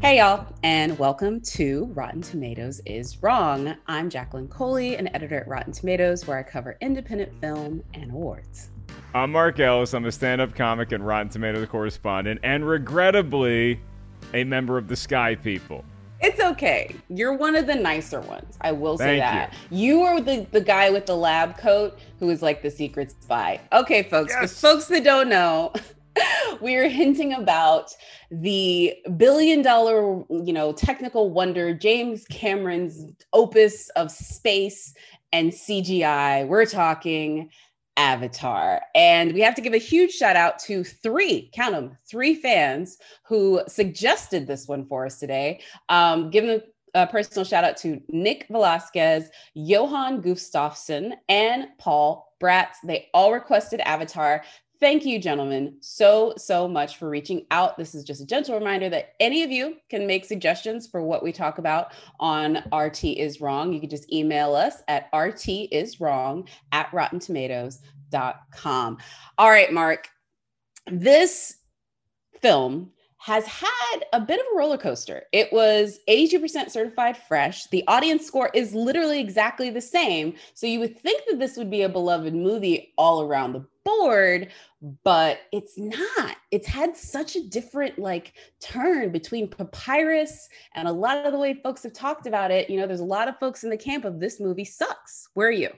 Hey, y'all, and welcome to Rotten Tomatoes is Wrong. I'm Jacqueline Coley, an editor at Rotten Tomatoes, where I cover independent film and awards. I'm Mark Ellis. I'm a stand up comic and Rotten Tomatoes correspondent, and regrettably, a member of the Sky People. It's okay. You're one of the nicer ones. I will say Thank that. You. are the, the guy with the lab coat who is like the secret spy. Okay, folks, for Yes. folks that don't know, we are hinting about the billion dollar, you know, technical wonder, James Cameron's opus of space and CGI. We're talking Avatar. And we have to give a huge shout out to three, count them, three fans who suggested this one for us today. Um, give them a personal shout out to Nick Velasquez, Johan Gustafsson, and Paul Bratz. They all requested Avatar. Thank you, gentlemen, so, so much for reaching out. This is just a gentle reminder that any of you can make suggestions for what we talk about on RT is Wrong. You can just email us at rtiswrong at rottentomatoes.com. All right, Mark, this film has had a bit of a roller coaster. It was 82% certified fresh. The audience score is literally exactly the same. So you would think that this would be a beloved movie all around the board, but it's not. It's had such a different like turn between Papyrus and a lot of the way folks have talked about it. You know, there's a lot of folks in the camp of this movie sucks. Where are you?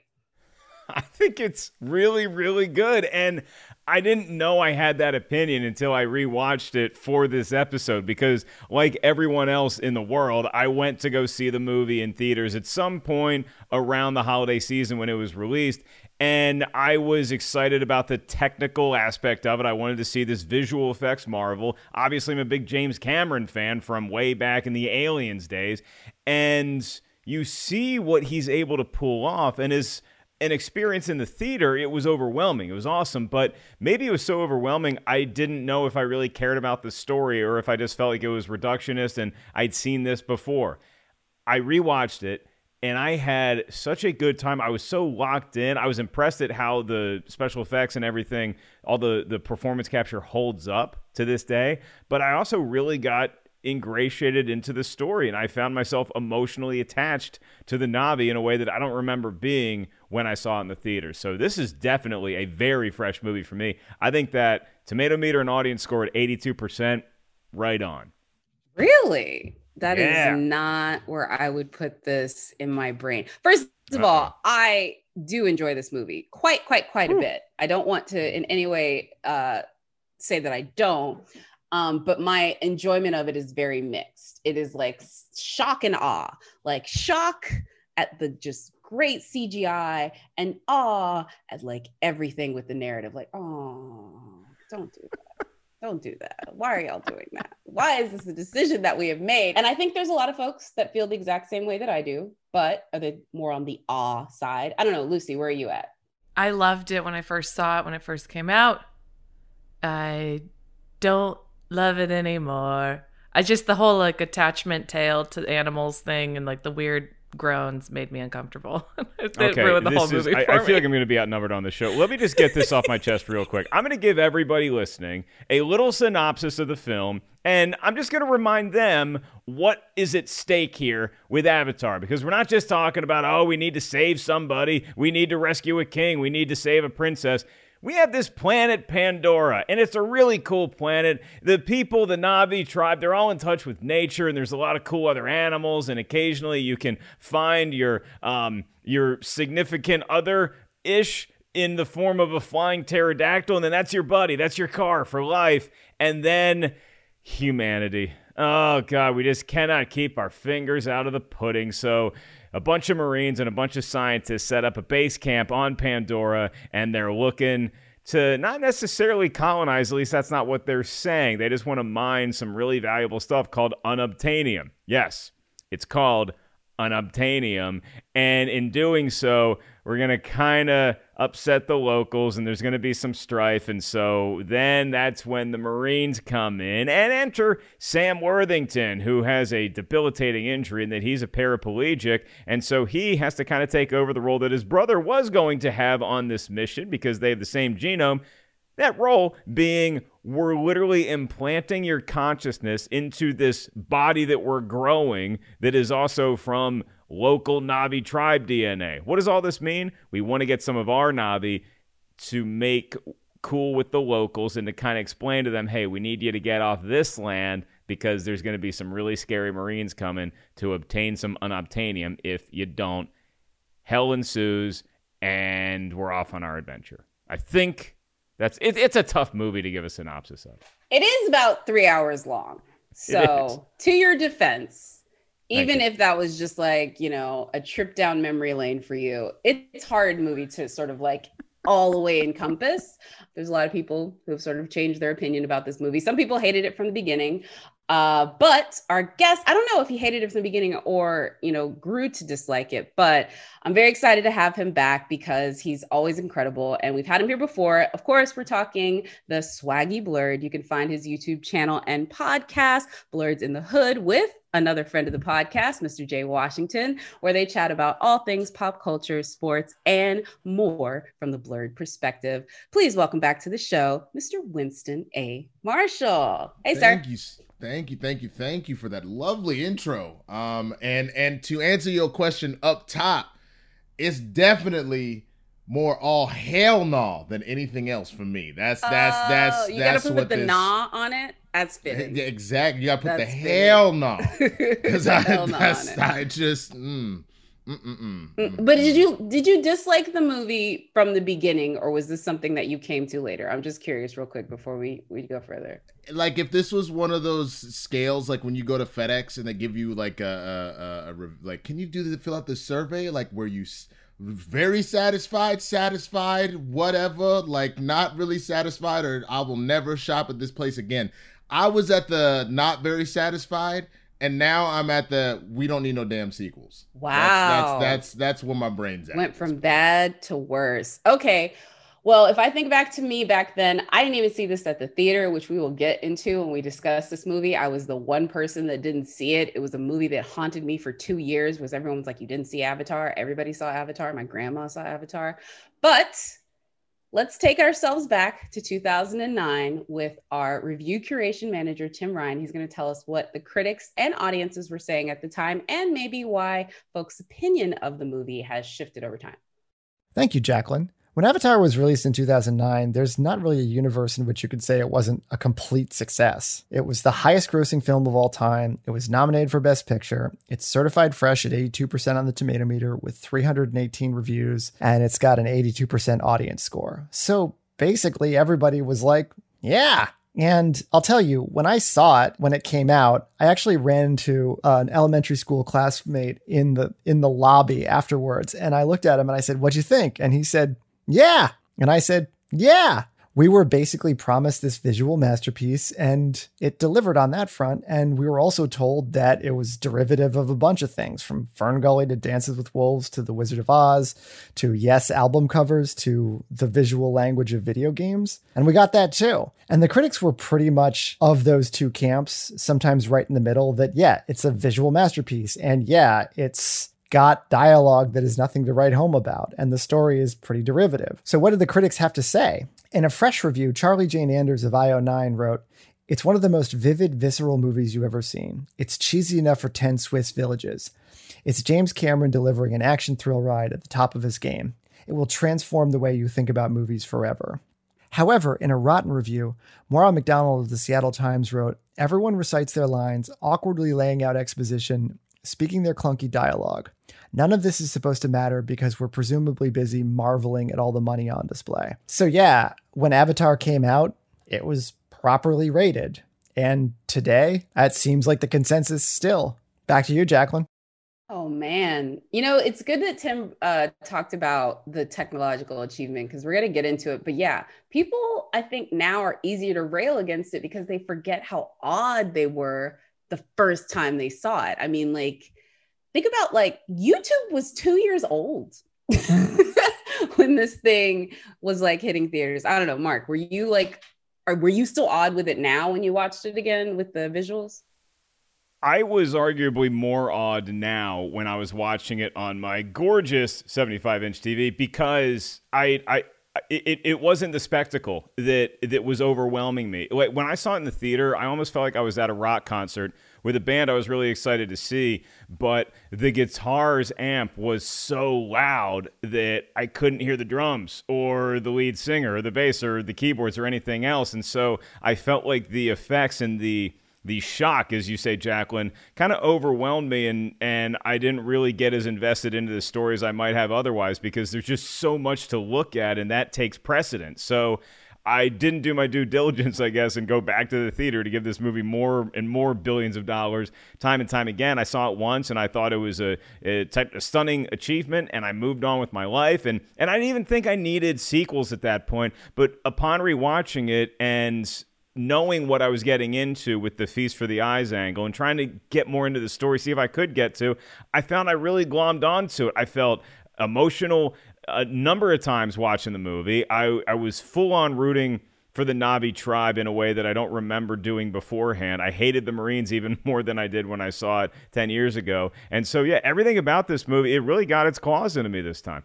I think it's really, really good. And I didn't know I had that opinion until I rewatched it for this episode because, like everyone else in the world, I went to go see the movie in theaters at some point around the holiday season when it was released. And I was excited about the technical aspect of it. I wanted to see this visual effects marvel. Obviously, I'm a big James Cameron fan from way back in the Aliens days. And you see what he's able to pull off. And as an experience in the theater, it was overwhelming. It was awesome, but maybe it was so overwhelming, I didn't know if I really cared about the story or if I just felt like it was reductionist and I'd seen this before. I rewatched it and I had such a good time. I was so locked in. I was impressed at how the special effects and everything, all the the performance capture holds up to this day. But I also really got ingratiated into the story and I found myself emotionally attached to the Na'vi in a way that I don't remember being when I saw it in the theater. So this is definitely a very fresh movie for me. I think that tomato meter and audience score at 82%, right on. Really? That is Yeah. not where I would put this in my brain. First of all, I do enjoy this movie quite, quite, quite a bit. I don't want to in any way uh, say that I don't, um, but my enjoyment of it is very mixed. It is like shock and awe, like shock at the just great CGI and awe at like everything with the narrative. Like, oh, don't do that. Don't do that. Why are y'all doing that? Why is this a decision that we have made? And I think there's a lot of folks that feel the exact same way that I do, but are they more on the awe side? I don't know. Lucy, where are you at? I loved it when I first saw it when it first came out. I don't love it anymore. I just the whole like attachment tail to animals thing and like the weird groans made me uncomfortable. it Okay, ruined the this whole is- movie I, I feel like I'm going to be outnumbered on the show. Let me just get this off my chest real quick. I'm going to give everybody listening a little synopsis of the film, and I'm just going to remind them what is at stake here with Avatar, because we're not just talking about, oh, we need to save somebody, we need to rescue a king, we need to save a princess. We have this planet Pandora, and it's a really cool planet. The people, the Na'vi tribe, they're all in touch with nature, and there's a lot of cool other animals. And occasionally, you can find your um, your significant other ish in the form of a flying pterodactyl, and then that's your buddy, that's your car for life. And then humanity. Oh God, we just cannot keep our fingers out of the pudding. So a bunch of Marines and a bunch of scientists set up a base camp on Pandora, and they're looking to not necessarily colonize, at least that's not what they're saying. They just want to mine some really valuable stuff called unobtainium. Yes, it's called unobtainium. And in doing so, we're going to kind of upset the locals and there's going to be some strife. And so then that's when the Marines come in and enter Sam Worthington, who has a debilitating injury and that he's a paraplegic. And so he has to kind of take over the role that his brother was going to have on this mission because they have the same genome. That role being we're literally implanting your consciousness into this body that we're growing that is also from local Na'vi tribe DNA. What does all this mean? We want to get some of our Na'vi to make cool with the locals and to kind of explain to them, hey, we need you to get off this land because there's going to be some really scary Marines coming to obtain some unobtainium. If you don't, hell ensues and we're off on our adventure. I think that's it, it's a tough movie to give a synopsis of. It is about three hours long. So, to your defense, even if that was just like, you know, a trip down memory lane for you, it's hard movie to sort of like all the way encompass. There's a lot of people who have sort of changed their opinion about this movie. Some people hated it from the beginning. Uh, but our guest, I don't know if he hated it from the beginning or, you know, grew to dislike it, but I'm very excited to have him back because he's always incredible. And we've had him here before. Of course, we're talking the swaggy blerd. You can find his YouTube channel and podcast, Blerd's in the Hood, with another friend of the podcast, Mr. Jay Washington, where they chat about all things pop culture, sports, and more from the blerd perspective. Please welcome back to the show, Mr. Winston A. Marshall. Hey, sir. Thank you, thank you, thank you, thank you for that lovely intro. Um, and and to answer your question up top, it's definitely more all hell no than anything else for me. That's that's Oh, that's you that's gotta what put the this, nah on it. That's fitting. Exactly. You gotta put That's the fitting. hell no because I no on that's it. I just mm, mm, But did you did you dislike the movie from the beginning, or was this something that you came to later? I'm just curious, real quick, before we we go further. like if this was one of those scales like when you go to FedEx and they give you like a, a, a, a like can you do the fill out the survey like where you very satisfied satisfied whatever like not really satisfied or I will never shop at this place again. I was at the not very satisfied and now I'm at the we don't need no damn sequels. Wow. That's that's that's, that's where my brain's at. Went from bad to worse. Okay. Well, if I think back to me back then, I didn't even see this at the theater, which we will get into when we discuss this movie. I was the one person that didn't see it. It was a movie that haunted me for two years. Was everyone was like, "You didn't see Avatar?" Everybody saw Avatar. My grandma saw Avatar. But let's take ourselves back to 2009 with our review curation manager Tim Ryan. He's going to tell us what the critics and audiences were saying at the time, and maybe why folks' opinion of the movie has shifted over time. Thank you, Jacqueline. When Avatar was released in 2009, there's not really a universe in which you could say it wasn't a complete success. It was the highest grossing film of all time. It was nominated for Best Picture. It's certified fresh at 82% on the tomato meter with 318 reviews, and it's got an 82% audience score. So basically, everybody was like, yeah, and I'll tell you, when I saw it when it came out, I actually ran into uh, an elementary school classmate in the in the lobby afterwards, and I looked at him and I said, "What'd you think?" And he said, "Yeah," and I said, "Yeah." We were basically promised this visual masterpiece, and it delivered on that front. And we were also told that it was derivative of a bunch of things, from Fern Gully to Dances with Wolves to The Wizard of Oz to Yes album covers to the visual language of video games. And we got that too. And the critics were pretty much of those two camps, sometimes right in the middle, that yeah, it's a visual masterpiece. And yeah, it's got dialogue that is nothing to write home about, and the story is pretty derivative. So, what did the critics have to say? In a fresh review, Charlie Jane Anders of IO9 wrote, It's one of the most vivid, visceral movies you've ever seen. It's cheesy enough for 10 Swiss villages. It's James Cameron delivering an action thrill ride at the top of his game. It will transform the way you think about movies forever. However, in a rotten review, Moira Macdonald of the Seattle Times wrote, Everyone recites their lines, awkwardly laying out exposition, speaking their clunky dialogue. None of this is supposed to matter because we're presumably busy marveling at all the money on display. So, yeah, when Avatar came out, it was properly rated. And today, that seems like the consensus still. Back to you, Jacqueline. Oh man, you know it's good that Tim uh, talked about the technological achievement because we're gonna get into it. But yeah, people I think now are easier to rail against it because they forget how odd they were the first time they saw it. I mean, like think about like YouTube was two years old when this thing was like hitting theaters. I don't know, Mark, were you like, or were you still odd with it now when you watched it again with the visuals? I was arguably more odd now when I was watching it on my gorgeous 75 inch TV because I, I, it, it wasn't the spectacle that that was overwhelming me. When I saw it in the theater, I almost felt like I was at a rock concert with a band I was really excited to see, but the guitar's amp was so loud that I couldn't hear the drums or the lead singer or the bass or the keyboards or anything else. And so I felt like the effects and the the shock, as you say, Jacqueline, kind of overwhelmed me, and and I didn't really get as invested into the story as I might have otherwise because there's just so much to look at, and that takes precedence. So. I didn't do my due diligence, I guess, and go back to the theater to give this movie more and more billions of dollars time and time again. I saw it once and I thought it was a, a type of stunning achievement, and I moved on with my life. And, and I didn't even think I needed sequels at that point. But upon rewatching it and knowing what I was getting into with the Feast for the Eyes angle and trying to get more into the story, see if I could get to, I found I really glommed onto it. I felt emotional a number of times watching the movie. I, I was full on rooting for the Na'vi tribe in a way that I don't remember doing beforehand. I hated the Marines even more than I did when I saw it 10 years ago. And so, yeah, everything about this movie, it really got its claws into me this time.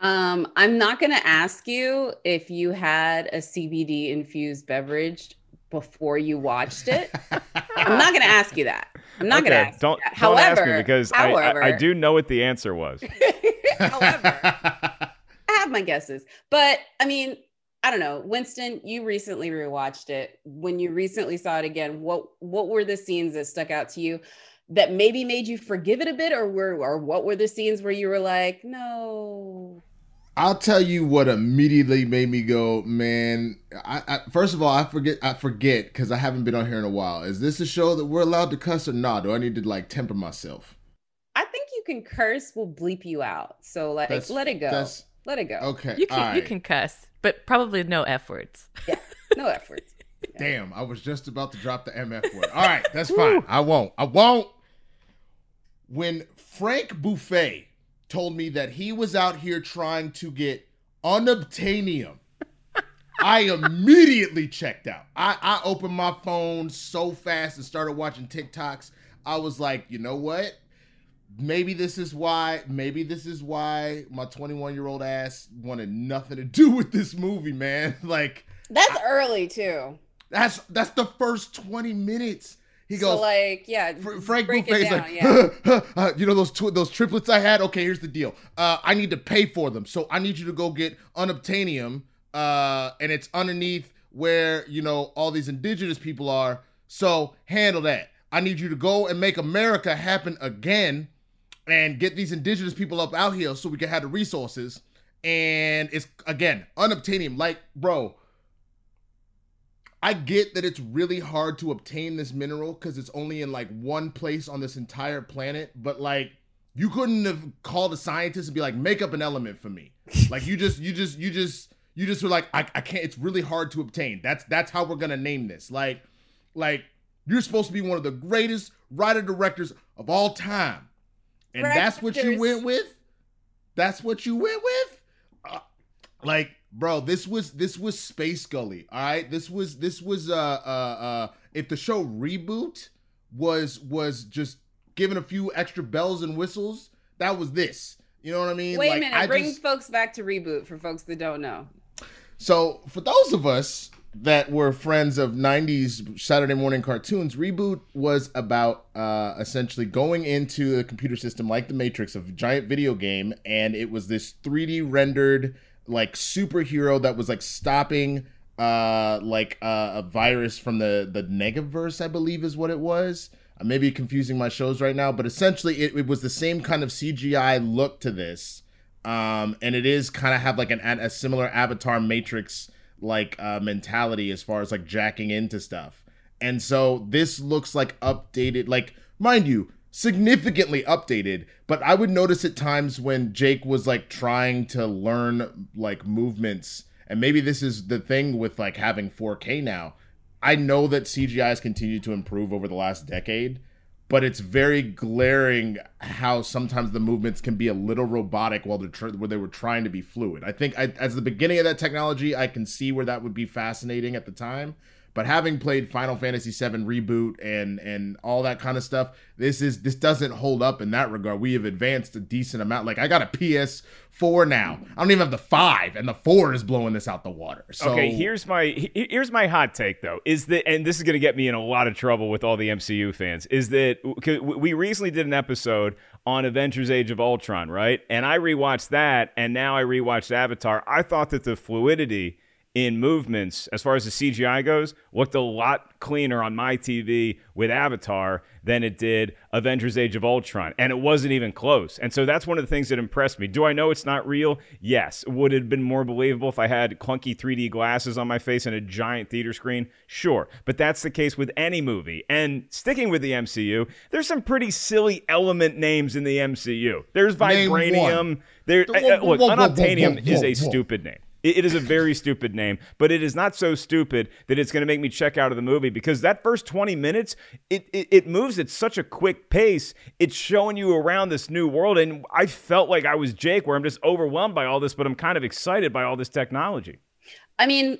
Um, I'm not going to ask you if you had a CBD infused beverage before you watched it. I'm not going to ask you that. I'm not okay, going to ask. Don't, don't however, ask me because however, I, I, I, do know what the answer was. however, I have my guesses, but I mean, I don't know. Winston, you recently rewatched it. When you recently saw it again, what what were the scenes that stuck out to you? that maybe made you forgive it a bit or were or what were the scenes where you were like no I'll tell you what immediately made me go, man. I, I first of all, I forget, I forget because I haven't been on here in a while. Is this a show that we're allowed to cuss or not? Do I need to like temper myself? I think you can curse. We'll bleep you out. So like, that's, let it go. Let it go. Okay, you can you can cuss, but probably no f words. Yeah, no f words. Yeah. Damn, I was just about to drop the mf word. All right, that's fine. I won't. I won't. When Frank Buffet told me that he was out here trying to get unobtainium. I immediately checked out. I, I opened my phone so fast and started watching TikToks. I was like, you know what? Maybe this is why, maybe this is why my 21 year old ass wanted nothing to do with this movie, man. Like, that's I, early too. That's that's the first 20 minutes. He goes so like yeah. Fr- Frank Buffet is like, yeah. uh, you know those tw- those triplets I had. Okay, here's the deal. Uh, I need to pay for them, so I need you to go get unobtainium, uh, and it's underneath where you know all these indigenous people are. So handle that. I need you to go and make America happen again, and get these indigenous people up out here so we can have the resources. And it's again unobtainium. Like, bro, I get that it's really hard to obtain this mineral because it's only in like one place on this entire planet, but like you couldn't have called a scientist and be like, make up an element for me. like you just, you just, you just, you just were like, I, I can't. It's really hard to obtain. That's that's how we're gonna name this. Like, like you're supposed to be one of the greatest writer directors of all time, and that's what you went with. That's what you went with. Uh, like bro this was this was space gully all right this was this was uh uh uh if the show reboot was was just given a few extra bells and whistles, that was this. You know what I mean? Wait Like, a minute. I Bring just- folks back to reboot for folks that don't know. So, for those of us that were friends of 90s Saturday morning cartoons, Reboot was about uh, essentially going into a computer system like the Matrix, a giant video game, and it was this 3D rendered like superhero that was like stopping uh like uh, a virus from the the Negaverse, I believe is what it was. I may be confusing my shows right now, but essentially it, it was the same kind of CGI look to this um and it is kind of have like an a similar avatar matrix like uh mentality as far as like jacking into stuff and so this looks like updated like mind you significantly updated but i would notice at times when jake was like trying to learn like movements and maybe this is the thing with like having 4k now i know that cgi has continued to improve over the last decade but it's very glaring how sometimes the movements can be a little robotic while they're tr- where they were trying to be fluid. I think I, as the beginning of that technology, I can see where that would be fascinating at the time. But having played Final Fantasy VII reboot and and all that kind of stuff, this is this doesn't hold up in that regard. We have advanced a decent amount. Like I got a PS4 now. I don't even have the five, and the four is blowing this out the water. So okay, here's my here's my hot take though. Is that and this is to get me in a lot of trouble with all the MCU fans. Is that we recently did an episode on Avengers: Age of Ultron, right? And I rewatched that, and now I rewatched Avatar. I thought that the fluidity in movements, as far as the CGI goes, looked a lot cleaner on my TV with Avatar than it did Avengers Age of Ultron. And it wasn't even close. And so that's one of the things that impressed me. Do I know it's not real? Yes. Would it have been more believable if I had clunky 3D glasses on my face and a giant theater screen? Sure. But that's the case with any movie. And sticking with the MCU, there's some pretty silly element names in the MCU. There's Vibranium. There, uh, look, whoa, whoa, unobtainium is a stupid name. It is a very stupid name, but it is not so stupid that it's going to make me check out of the movie because that first 20 minutes, it, it, it moves at such a quick pace. It's showing you around this new world. And I felt like I was Jake, where I'm just overwhelmed by all this, but I'm kind of excited by all this technology. I mean,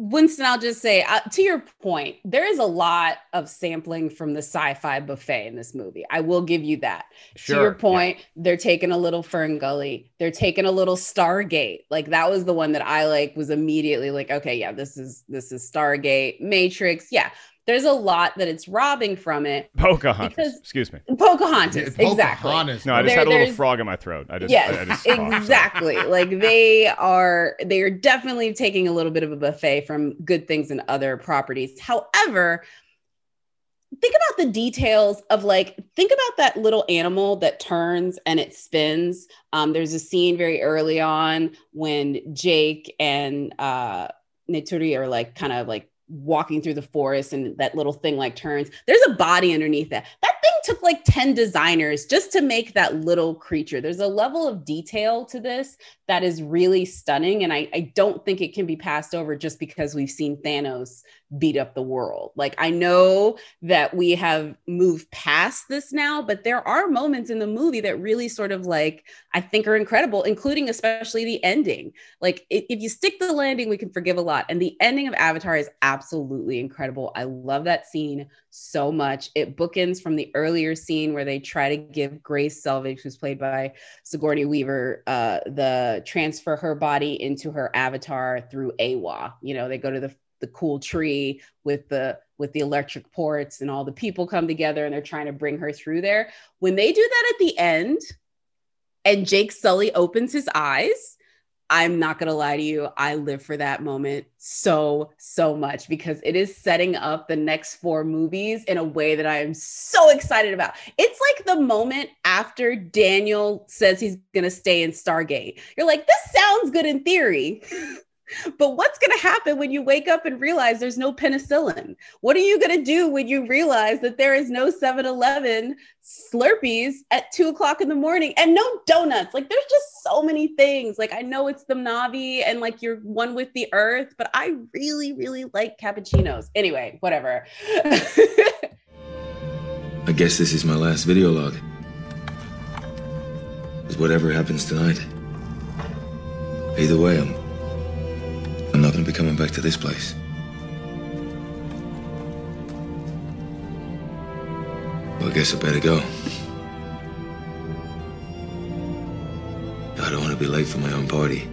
Winston, I'll just say uh, to your point, there is a lot of sampling from the sci fi buffet in this movie. I will give you that. to Sure, your point, they're taking a little Fern Gully, they're taking a little Stargate. Like that was the one that I like was immediately like, okay, yeah, this is this is Stargate, Matrix. Yeah, there's a lot that it's robbing from it. Pocahontas. Because- Excuse me. Pocahontas, It's exactly. Pocahontas, No, I just There- had a little frog in my throat. I just, yes I, I just coughed, sorry. exactly like they are they are definitely taking a little bit of a buffet from good things and other properties however think about the details of like think about that little animal that turns and it spins um, there's a scene very early on when jake and uh Neturi are like kind of like walking through the forest and that little thing like turns there's a body underneath that. That thing took like 10 designers just to make that little creature. There's a level of detail to this that is really stunning and I, I don't think it can be passed over just because we've seen thanos beat up the world. Like i know that we have moved past this now but there are moments in the movie that really sort of like i think are incredible including especially the ending. Like if you stick the landing we can forgive a lot and the ending of avatar is absolutely incredible. I love that scene so much. It bookends from the earlier scene where they try to give grace selvage who's played by sigourney weaver uh, the transfer her body into her avatar through Eywa you know they go to the the cool tree with the with the electric ports and all the people come together and they're trying to bring her through there when they do that at the end and Jake Sully opens his eyes, I'm not going to lie to you. I live for that moment so, so much because it is setting up the next four movies in a way that I am so excited about. It's like the moment after Daniel says he's going to stay in Stargate. You're like, this sounds good in theory. But what's going to happen when you wake up and realize there's no penicillin? What are you going to do when you realize that there is no 7 Eleven Slurpees at two o'clock in the morning and no donuts? Like, there's just so many things. Like, I know it's the Na'vi and like you're one with the earth, but I really, really like cappuccinos. Anyway, whatever. I guess this is my last video log. 'Cause whatever happens tonight, either way, I'm. Not gonna be coming back to this place. Well, I guess I better go. I don't want to be late for my own party.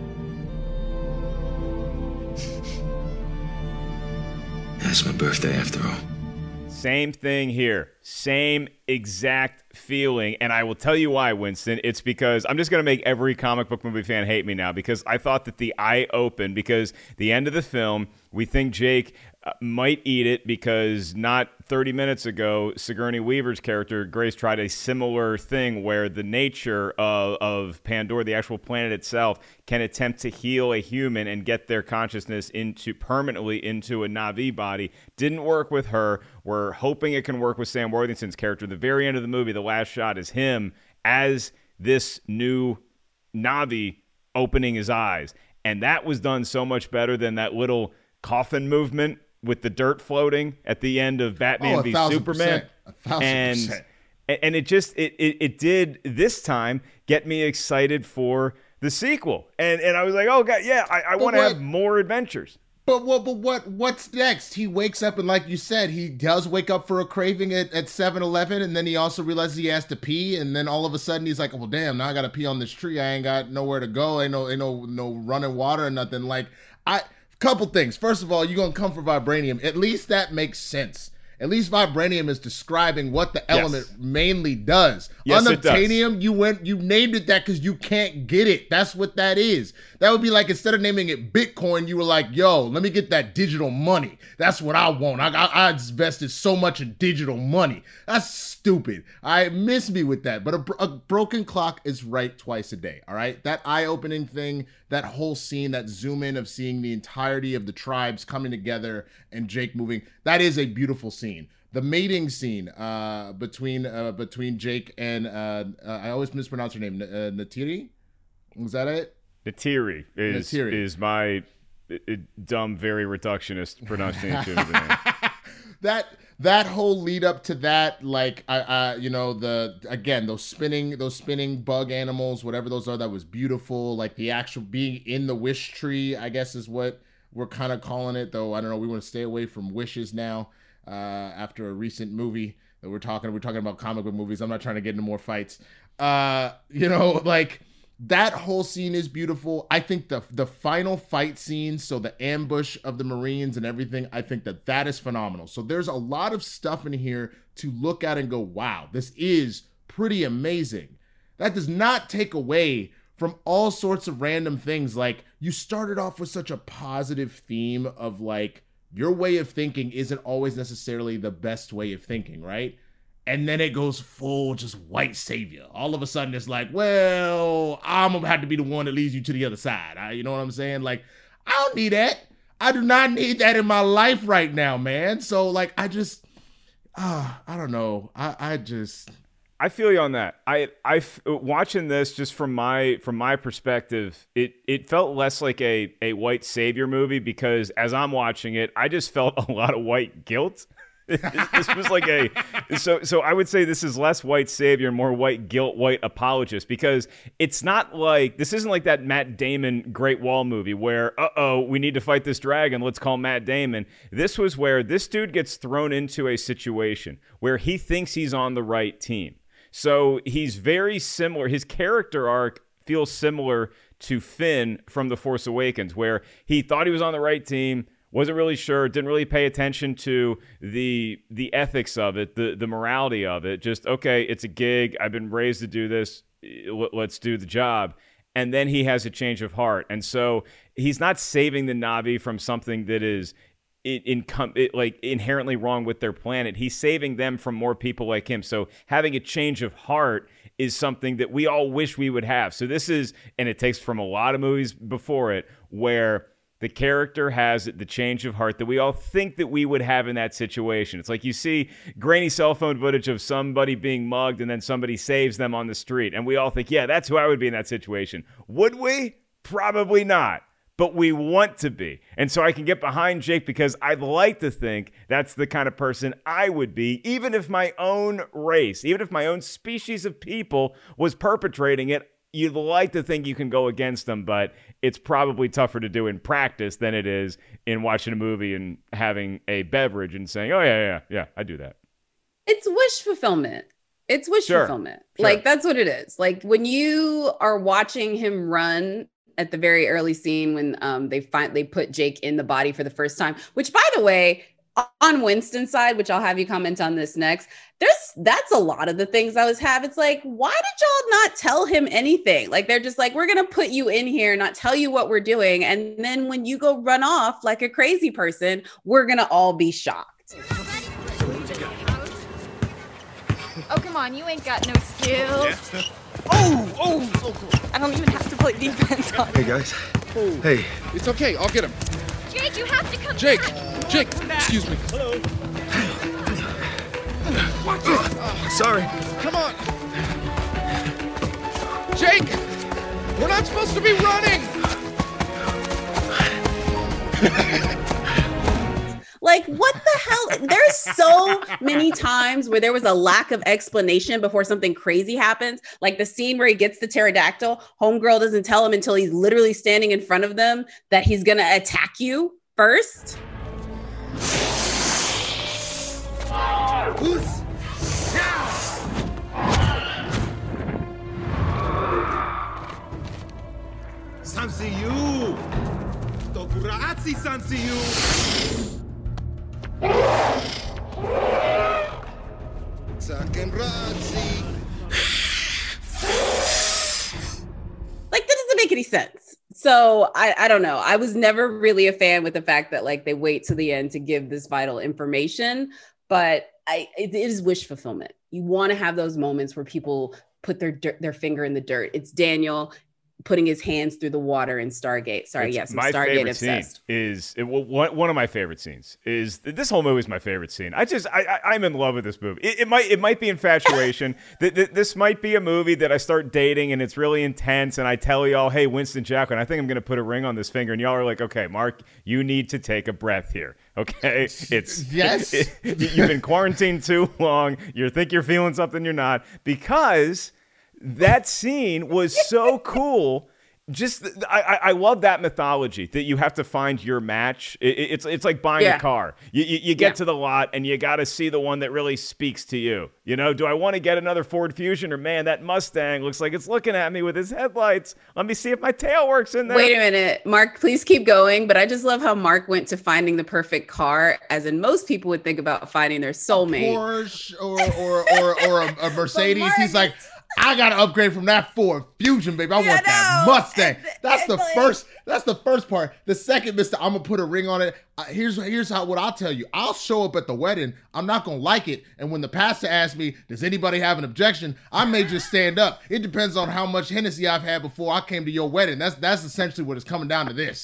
It's my birthday after all. Same thing here. Same exact feeling. And I will tell you why, Winston. It's because I'm just going to make every comic book movie fan hate me now because I thought that the eye opened because the end of the film, we think Jake Uh, might eat it because not 30 minutes ago, Sigourney Weaver's character, Grace, tried a similar thing where the nature of, of Pandora, the actual planet itself, can attempt to heal a human and get their consciousness into permanently into a Na'vi body. Didn't work with her. We're hoping it can work with Sam Worthington's character. The very end of the movie, the last shot is him as this new Navi opening his eyes. And that was done so much better than that little coffin movement with the dirt floating at the end of Batman Oh, v Superman. percent. A thousand and percent. and it just it, it it did this time get me excited for the sequel. And and I was like, oh god, yeah, I, I want to have more adventures. But what? But what? What's next? He wakes up and, like you said, he does wake up for a craving at at Seven Eleven, and then he also realizes he has to pee, and then all of a sudden he's like, "Well, damn! Now I gotta pee on this tree. I ain't got nowhere to go. Ain't no, ain't no, no running water or nothing." Like, I couple things. First of all, you're gonna come for vibranium. At least that makes sense. At least vibranium is describing what the Yes. element mainly does. Yes, it does. Unobtainium, you went, you named it that because you can't get it. That's what that is. That would be like instead of naming it Bitcoin, you were like, "Yo, let me get that digital money. That's what I want. I, I, I invested so much in digital money. That's stupid. I miss me with that. But a, a broken clock is right twice a day. All right, that eye-opening thing, that whole scene, that zoom in of seeing the entirety of the tribes coming together and Jake moving. That is a beautiful scene the mating scene uh, between uh, between Jake and uh, uh, I always mispronounce her name. N- uh, Natiri, was that it? Natiri is Natiri. is my uh, dumb, very reductionist pronunciation of the name. That that whole lead up to that, like I, I, you know, the again those spinning those spinning bug animals, whatever those are, that was beautiful. Like the actual being in the wish tree, I guess is what we're kind of calling it. Though I don't know, we want to stay away from wishes now. Uh, after a recent movie that we're talking, we're talking about comic book movies. I'm not trying to get into more fights. Uh, you know, like that whole scene is beautiful. I think the the final fight scene, so the ambush of the Marines and everything, I think that that is phenomenal. So there's a lot of stuff in here to look at and go, "Wow, this is pretty amazing." That does not take away from all sorts of random things like you started off with such a positive theme of like your way of thinking isn't always necessarily the best way of thinking, right? And then it goes full just white savior. All of a sudden, it's like, well, I'm gonna have to be the one that leads you to the other side. I- you know what I'm saying? Like, I don't need that. I do not need that in my life right now, man. So, like, I just, ah, I don't know. I, I just, I feel you on that. I I watching this just from my from my perspective, it it felt less like a a white savior movie because as I'm watching it, I just felt a lot of white guilt. this was like a so so I would say this is less white savior, more white guilt, white apologist because it's not like this isn't like that Matt Damon Great Wall movie where uh oh we need to fight this dragon, let's call Matt Damon. This was where this dude gets thrown into a situation where he thinks he's on the right team. So he's very similar. His character arc feels similar to Finn from The Force Awakens, where he thought he was on the right team, wasn't really sure, didn't really pay attention to the the ethics of it, the the morality of it. Just okay, it's a gig. I've been raised to do this. Let's do the job. And then he has a change of heart, and so he's not saving the Na'vi from something that is in, in it, like inherently wrong with their planet. He's saving them from more people like him. So having a change of heart is something that we all wish we would have. So this is, and it takes from a lot of movies before it, where the character has the change of heart that we all think that we would have in that situation. It's like you see grainy cell phone footage of somebody being mugged and then somebody saves them on the street. And we all think, yeah, that's who I would be in that situation. Would we? Probably not but we want to be. And so I can get behind Jake because I'd like to think that's the kind of person I would be, even if my own race, even if my own species of people was perpetrating it. You'd like to think you can go against them, but it's probably tougher to do in practice than it is in watching a movie and having a beverage and saying, oh, yeah, yeah, yeah, I do that. it's wish fulfillment. It's wish Sure. fulfillment. Sure. Like that's what it is. Like when you are watching him run at the very early scene when um they find they put Jake in the body for the first time, which by the way, on Winston's side, which I'll have you comment on this next, there's that's a lot of the things I was have. It's like, why did y'all not tell him anything? Like they're just like, we're gonna put you in here, not tell you what we're doing, and then when you go run off like a crazy person, we're gonna all be shocked. Oh, come on, you ain't got no skills. Oh, oh, so cool. I don't even have to play defense on Hey, guys. Oh. Hey. It's okay. I'll get him. Jake, you have to come Jake. back. Jake. Excuse me. Hello. Uh, sorry. Come on. Jake. We're not supposed to be running. Like, what the hell? There's so many times where there was a lack of explanation before something crazy happens. Like the scene where he gets the pterodactyl, homegirl doesn't tell him until he's literally standing in front of them that he's gonna attack you first. Sansiu! Dokuratsi Sansiu! Like, that doesn't make any sense. So I, I don't know. I was never really a fan with the fact that like they wait to the end to give this vital information, but I it is wish fulfillment. You want to have those moments where people put their their finger in the dirt. It's Daniel putting his hands through the water in Stargate. Sorry, It's yes, I'm my Stargate favorite obsessed. scene is it, well, one, one of my favorite scenes is this whole movie is my favorite scene. I just I, I I'm in love with this movie. It, it might it might be infatuation. Th- th- this might be a movie that I start dating and it's really intense, and I tell y'all, hey, Winston Jacqueline, I think I'm gonna put a ring on this finger, and y'all are like, okay, Mark, you need to take a breath here. Okay, it's Yes. you've been quarantined too long. You think you're feeling something you're not because that scene was so cool. Just I, I I love that mythology that you have to find your match. It, it- it's it's like buying Yeah. a car. You you, you get Yeah. to the lot and you got to see the one that really speaks to you. You know, do I want to get another Ford Fusion or man that Mustang looks like it's looking at me with his headlights? Let me see if my tail works in there. Wait a minute, Mark, please keep going. But I just love how Mark went to finding the perfect car, as in most people would think about finding their soulmate. Porsche or or or, or a, a Mercedes. Mark- He's like, I gotta upgrade from that Ford Fusion, baby. I Yeah, want that. Mustang. And- That's the like- first. That's the first part. The second, Mister, I'm gonna put a ring on it. Uh, here's here's how what I'll tell you. I'll show up at the wedding. I'm not gonna like it, and when the pastor asks me, "Does anybody have an objection?" I may just stand up. It depends on how much Hennessy I've had before I came to your wedding. That's that's essentially what it's coming down to. This.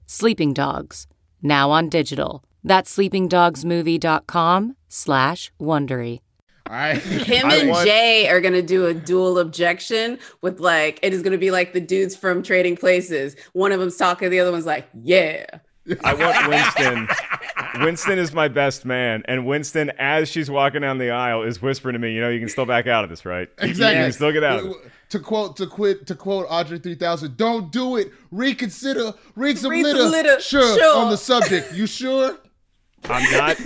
Sleeping Dogs, now on digital. That's sleepingdogsmovie.com slash Wondery. All right. Him I and want- Jay are gonna do a dual objection with like it is gonna be like the dudes from Trading Places. One of them's talking, the other one's like, "Yeah." I want Winston. Winston is my best man, and Winston, as she's walking down the aisle, is whispering to me, "You know, you can still back out of this, right? Exactly. You can still get out of it." To quote, to quit, to quote André 3000, don't do it. Reconsider. Read some Read some litter. litter. Sure, Sure. On the subject. You sure? I'm not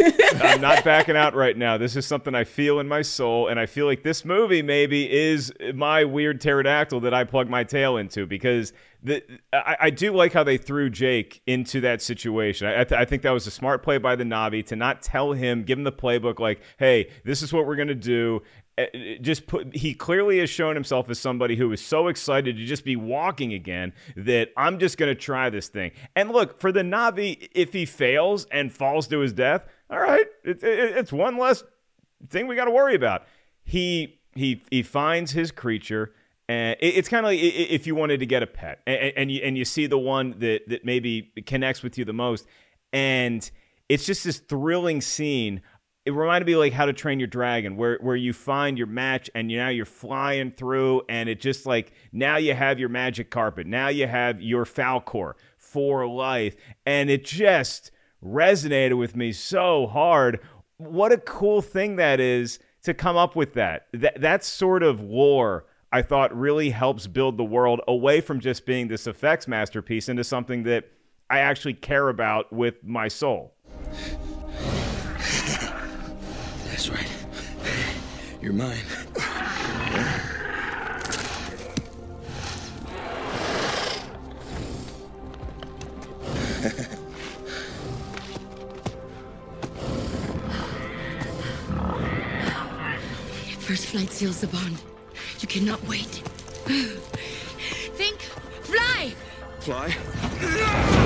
I'm not backing out right now. This is something I feel in my soul, and I feel like this movie maybe is my weird pterodactyl that I plug my tail into because the I, I do like how they threw Jake into that situation. I, I, th- I think that was a smart play by the Na'vi to not tell him, give him the playbook like, hey, this is what we're gonna do. Uh, Just put he clearly has shown himself as somebody who is so excited to just be walking again that I'm just gonna try this thing. And look for the Na'vi, if he fails and falls to his death, all right, it, it, it's one less thing we got to worry about. He he he finds his creature, and it's kind of like if you wanted to get a pet, and, and you and you see the one that that maybe connects with you the most, and it's just this thrilling scene. It reminded me like How to Train Your Dragon, where where you find your match and you now you're flying through, and it just like now you have your magic carpet, now you have your Falkor for life, and it just resonated with me so hard. What a cool thing that is to come up with that. That that sort of lore I thought really helps build the world away from just being this effects masterpiece into something that I actually care about with my soul. That's right. You're mine. First flight seals the bond. You cannot wait. Think, fly! Fly?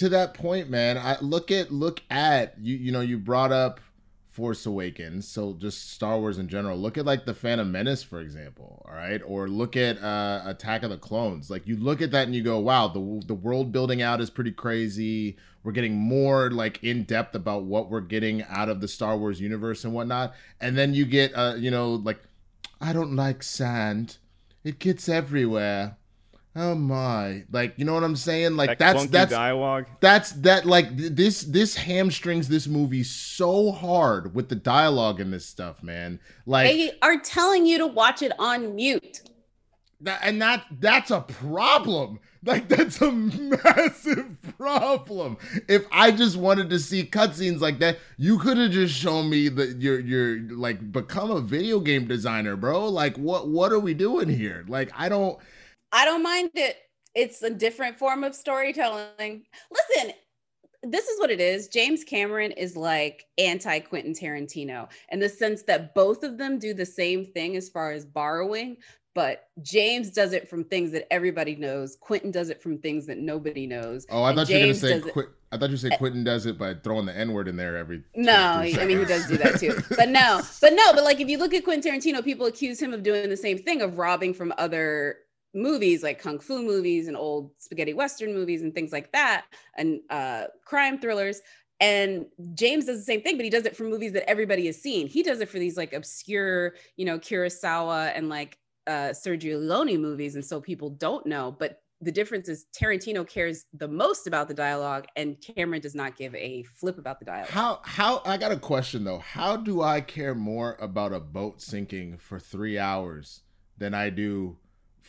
To that point, man, I look at look at you. You know, you brought up Force Awakens, so just Star Wars in general. Look at like the Phantom Menace, for example. All right, or look at uh, Attack of the Clones. Like you look at that and you go, wow, the the world building out is pretty crazy. We're getting more like in depth about what we're getting out of the Star Wars universe and whatnot. And then you get, uh, you know, like I don't like sand. It gets everywhere. Oh my! Like you know what I'm saying? Like That that's that's dialogue. That's that like th- this this hamstrings this movie so hard with the dialogue and this stuff, man. Like They are telling you to watch it on mute. that, and that that's a problem. Like that's a massive problem. If I just wanted to see cutscenes like that, you could have just shown me that you're you're like become a video game designer, bro. Like what what are we doing here? Like I don't I don't mind it. It's a different form of storytelling. Listen, this is what it is. James Cameron is like anti Quentin Tarantino in the sense that both of them do the same thing as far as borrowing, but James does it from things that everybody knows. Quentin does it from things that nobody knows. Oh, I thought you were gonna say does. I thought you said Quentin does it by throwing the N word in there every. No, I mean he does do that too. But no, but no, but like if you look at Quentin Tarantino, people accuse him of doing the same thing of robbing from other movies like kung fu movies and old spaghetti western movies and things like that and uh crime thrillers and James does the same thing, but he does it for movies that everybody has seen. He does it for these like obscure, you know, Kurosawa and like uh Sergio Leone movies, and so people don't know. But the difference is Tarantino cares the most about the dialogue, and Cameron does not give a flip about the dialogue. How how I got a question though. How do I care more about a boat sinking for three hours than I do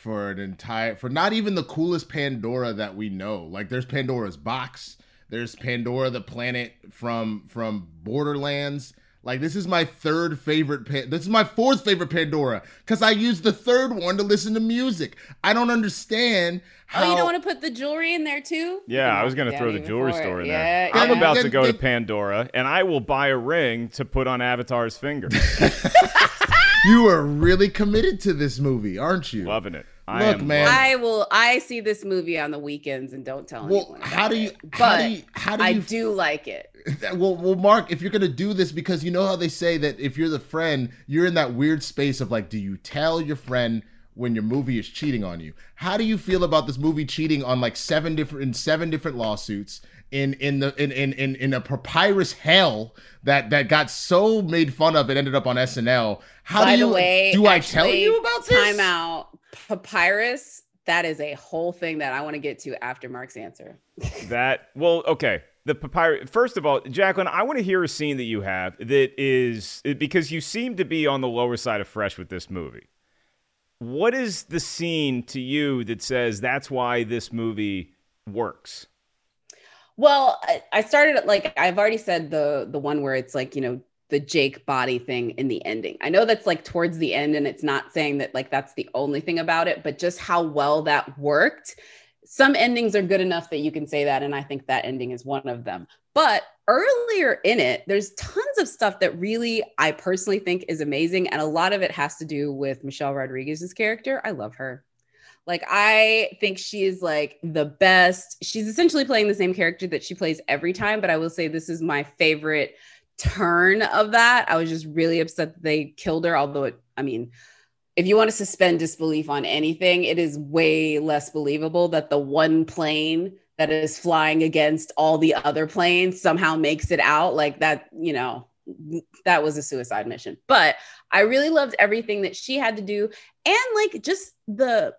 for an entire for not even the coolest Pandora that we know? Like there's Pandora's box. There's Pandora the planet from from Borderlands. Like this is my third favorite. Pan- this is my fourth favorite Pandora because I used the third one to listen to music. I don't understand how. Oh, you don't want to put the jewelry in there too? Yeah, I was going to Yeah, throw the jewelry for it. store in Yeah, there. I'm yeah. about to Then- go to Pandora and I will buy a ring to put on Avatar's finger. you are really committed to this movie, aren't you? Loving it. I Look, am man. I will. I see this movie on the weekends and don't tell Well, anyone. how do you- it. how But do you- how do I do like it. Well, well, Mark, if you're gonna do this, because you know how they say that if you're the friend, you're in that weird space of like, do you tell your friend when your movie is cheating on you? How do you feel about this movie cheating on like seven different in seven different lawsuits in in the in in in, in a papyrus hell that that got so made fun of it ended up on SNL? How By do you the way, do I tell you about this? Time out. Papyrus. That is a whole thing that I want to get to after Mark's answer. that well, okay. The papyrus. First of all, Jacqueline, I want to hear a scene that you have that is because you seem to be on the lower side of fresh with this movie. what is the scene to you that says that's why this movie works? Well, I- I started like I've already said the the one where it's like, you know, the Jake body thing in the ending. I know that's like towards the end and it's not saying that like that's the only thing about it, but just how well that worked. Some endings are good enough that you can say that and I think that ending is one of them. But earlier in it, there's tons of stuff that really I personally think is amazing and a lot of it has to do with Michelle Rodriguez's character. I love her. Like I think she is like the best. She's essentially playing the same character that she plays every time, but I will say this is my favorite turn of that. I was just really upset that they killed her although it I mean, if you want to suspend disbelief on anything, it is way less believable that the one plane that is flying against all the other planes somehow makes it out like that, you know, that was a suicide mission. But I really loved everything that she had to do and like just the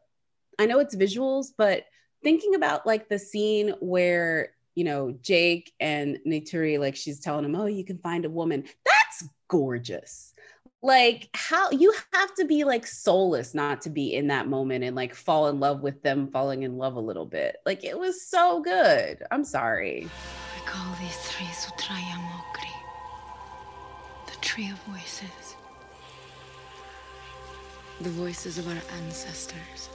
I know it's visuals, but thinking about like the scene where, you know, Jake and Neytiri, like she's telling him, Oh, you can find a woman. That's gorgeous. Like, how you have to be like soulless not to be in that moment and like fall in love with them falling in love a little bit. Like, it was so good. I'm sorry. I call these three Sutraya Mokri, the tree of voices. The voices of our ancestors.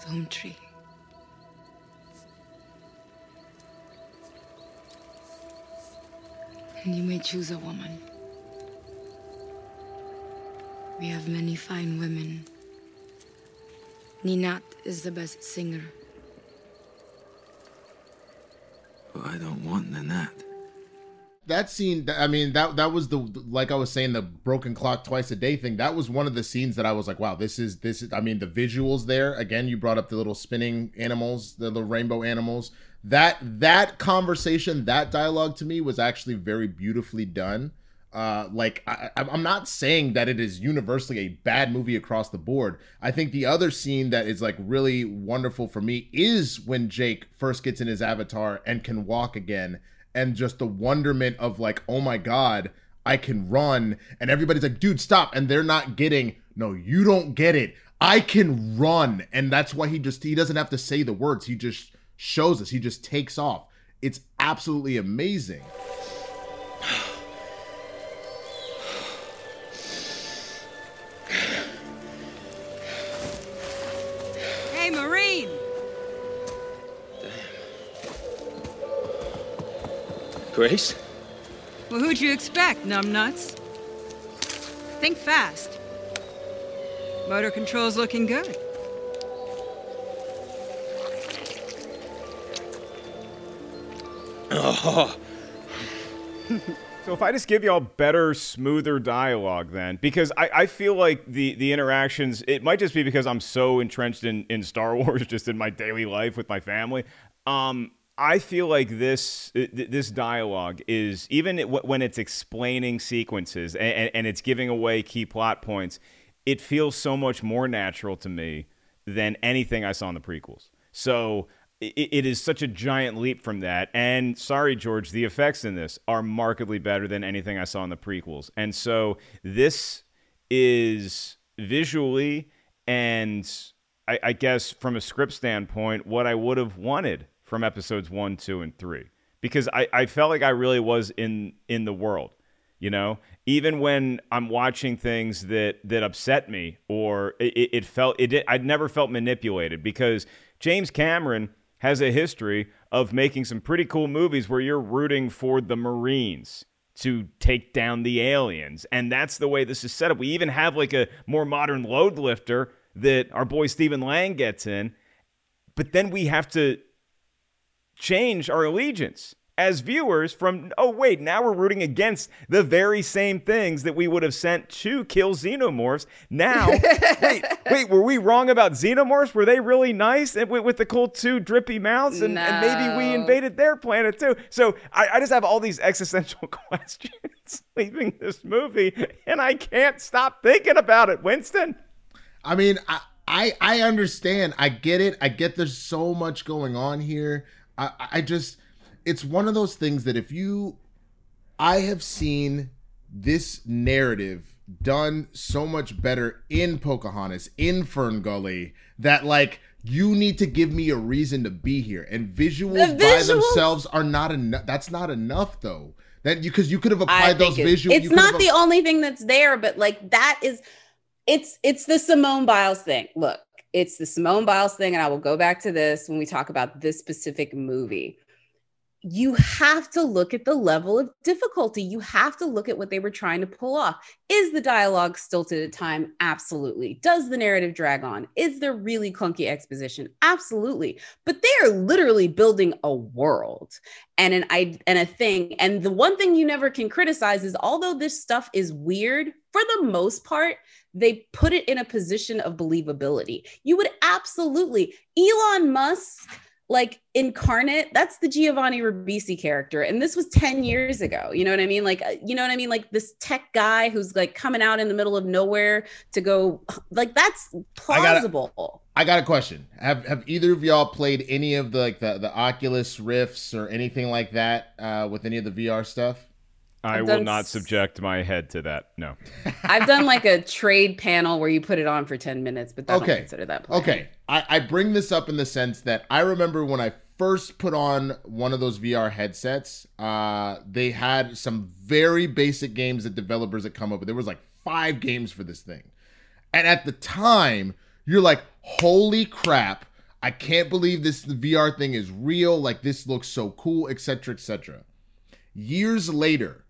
The Home Tree. And you may choose a woman. We have many fine women. Ninat is the best singer. But I don't want Ninat. That scene i mean that that was the like i was saying the broken clock twice a day thing. That was one of the scenes that i was like wow this is this is i mean the visuals there again you brought up the little spinning animals the little rainbow animals. That that conversation that dialogue to me was actually very beautifully done. Uh like I, i'm not saying that it is universally a bad movie across the board. I think the other scene that is like really wonderful for me is when jake first gets in his avatar and can walk again and just the wonderment of like, oh my god, I can run, and everybody's like, dude, stop, and they're not getting. No, you don't get it. I can run, and that's why he just he doesn't have to say the words. He just shows us. He just takes off. It's absolutely amazing. Grace? Well, who'd you expect, numbnuts? Think fast. Motor control's looking good. Oh. So if I just give y'all better, smoother dialogue, then because I, I feel like the the interactions, it might just be because I'm so entrenched in in Star Wars, just in my daily life with my family. Um, I feel like this uh, this dialogue is even when it's explaining sequences and, and, and it's giving away key plot points, it feels so much more natural to me than anything I saw in the prequels. So it, it is such a giant leap from that. And sorry, George, the effects in this are markedly better than anything I saw in the prequels. And so this is visually and I, I guess from a script standpoint, what I would have wanted from episodes one, two, and three. Because I, I felt like I really was in in the world. You know, even when I'm watching things that that upset me or it, it felt it, I'd never felt manipulated because James Cameron has a history of making some pretty cool movies where you're rooting for the Marines to take down the aliens. And that's the way this is set up. We even have like a more modern load lifter that our boy Stephen Lang gets in. But then we have to change our allegiance as viewers from oh wait now we're rooting against the very same things that we would have sent to kill xenomorphs. Now wait wait were we wrong about xenomorphs? Were they really nice and with, with the cool two drippy mouths? And, and maybe we invaded their planet too. So I, I just have all these existential questions leaving this movie and i can't stop thinking about it. Winston? I mean, I, I I understand. I get it. I get there's so much going on here. I I just it's one of those things that if you I have seen this narrative done so much better in Pocahontas, in Fern Gully, that like you need to give me a reason to be here. And visuals, The by themselves are not enough. That's not enough though. That you because you could have applied those it- visuals. It's not the only thing that's there, but like that is it's it's the Simone Biles thing. Look, it's the Simone Biles thing, and I will go back to this when we talk about this specific movie. You have to look at the level of difficulty. You have to look at what they were trying to pull off. Is the dialogue stilted at time? Absolutely. Does the narrative drag on? Is there really clunky exposition? Absolutely. But they are literally building a world and an I and a thing. And the one thing you never can criticize is although this stuff is weird, for the most part, they put it in a position of believability. You would absolutely Elon Musk like incarnate that's the Giovanni Ribisi character and this was 10 years ago you know what i mean like uh, you know what i mean like this tech guy who's like coming out in the middle of nowhere to go like that's I gotta- plausible I got a question. Have have either of y'all played any of the like the, the Oculus Rifts or anything like that uh, with any of the VR stuff? I will not s- subject my head to that no I've done like a trade panel where you put it on for 10 minutes, but I Okay. don't consider that. playing. Okay, I, I bring this up in the sense that I remember when I first put on one of those VR headsets, uh, they had some very basic games that developers had come up with. There was like five games for this thing, and at the time, you're like, "Holy crap! I can't believe this VR thing is real. Like this looks so cool, etc., etc." Years later,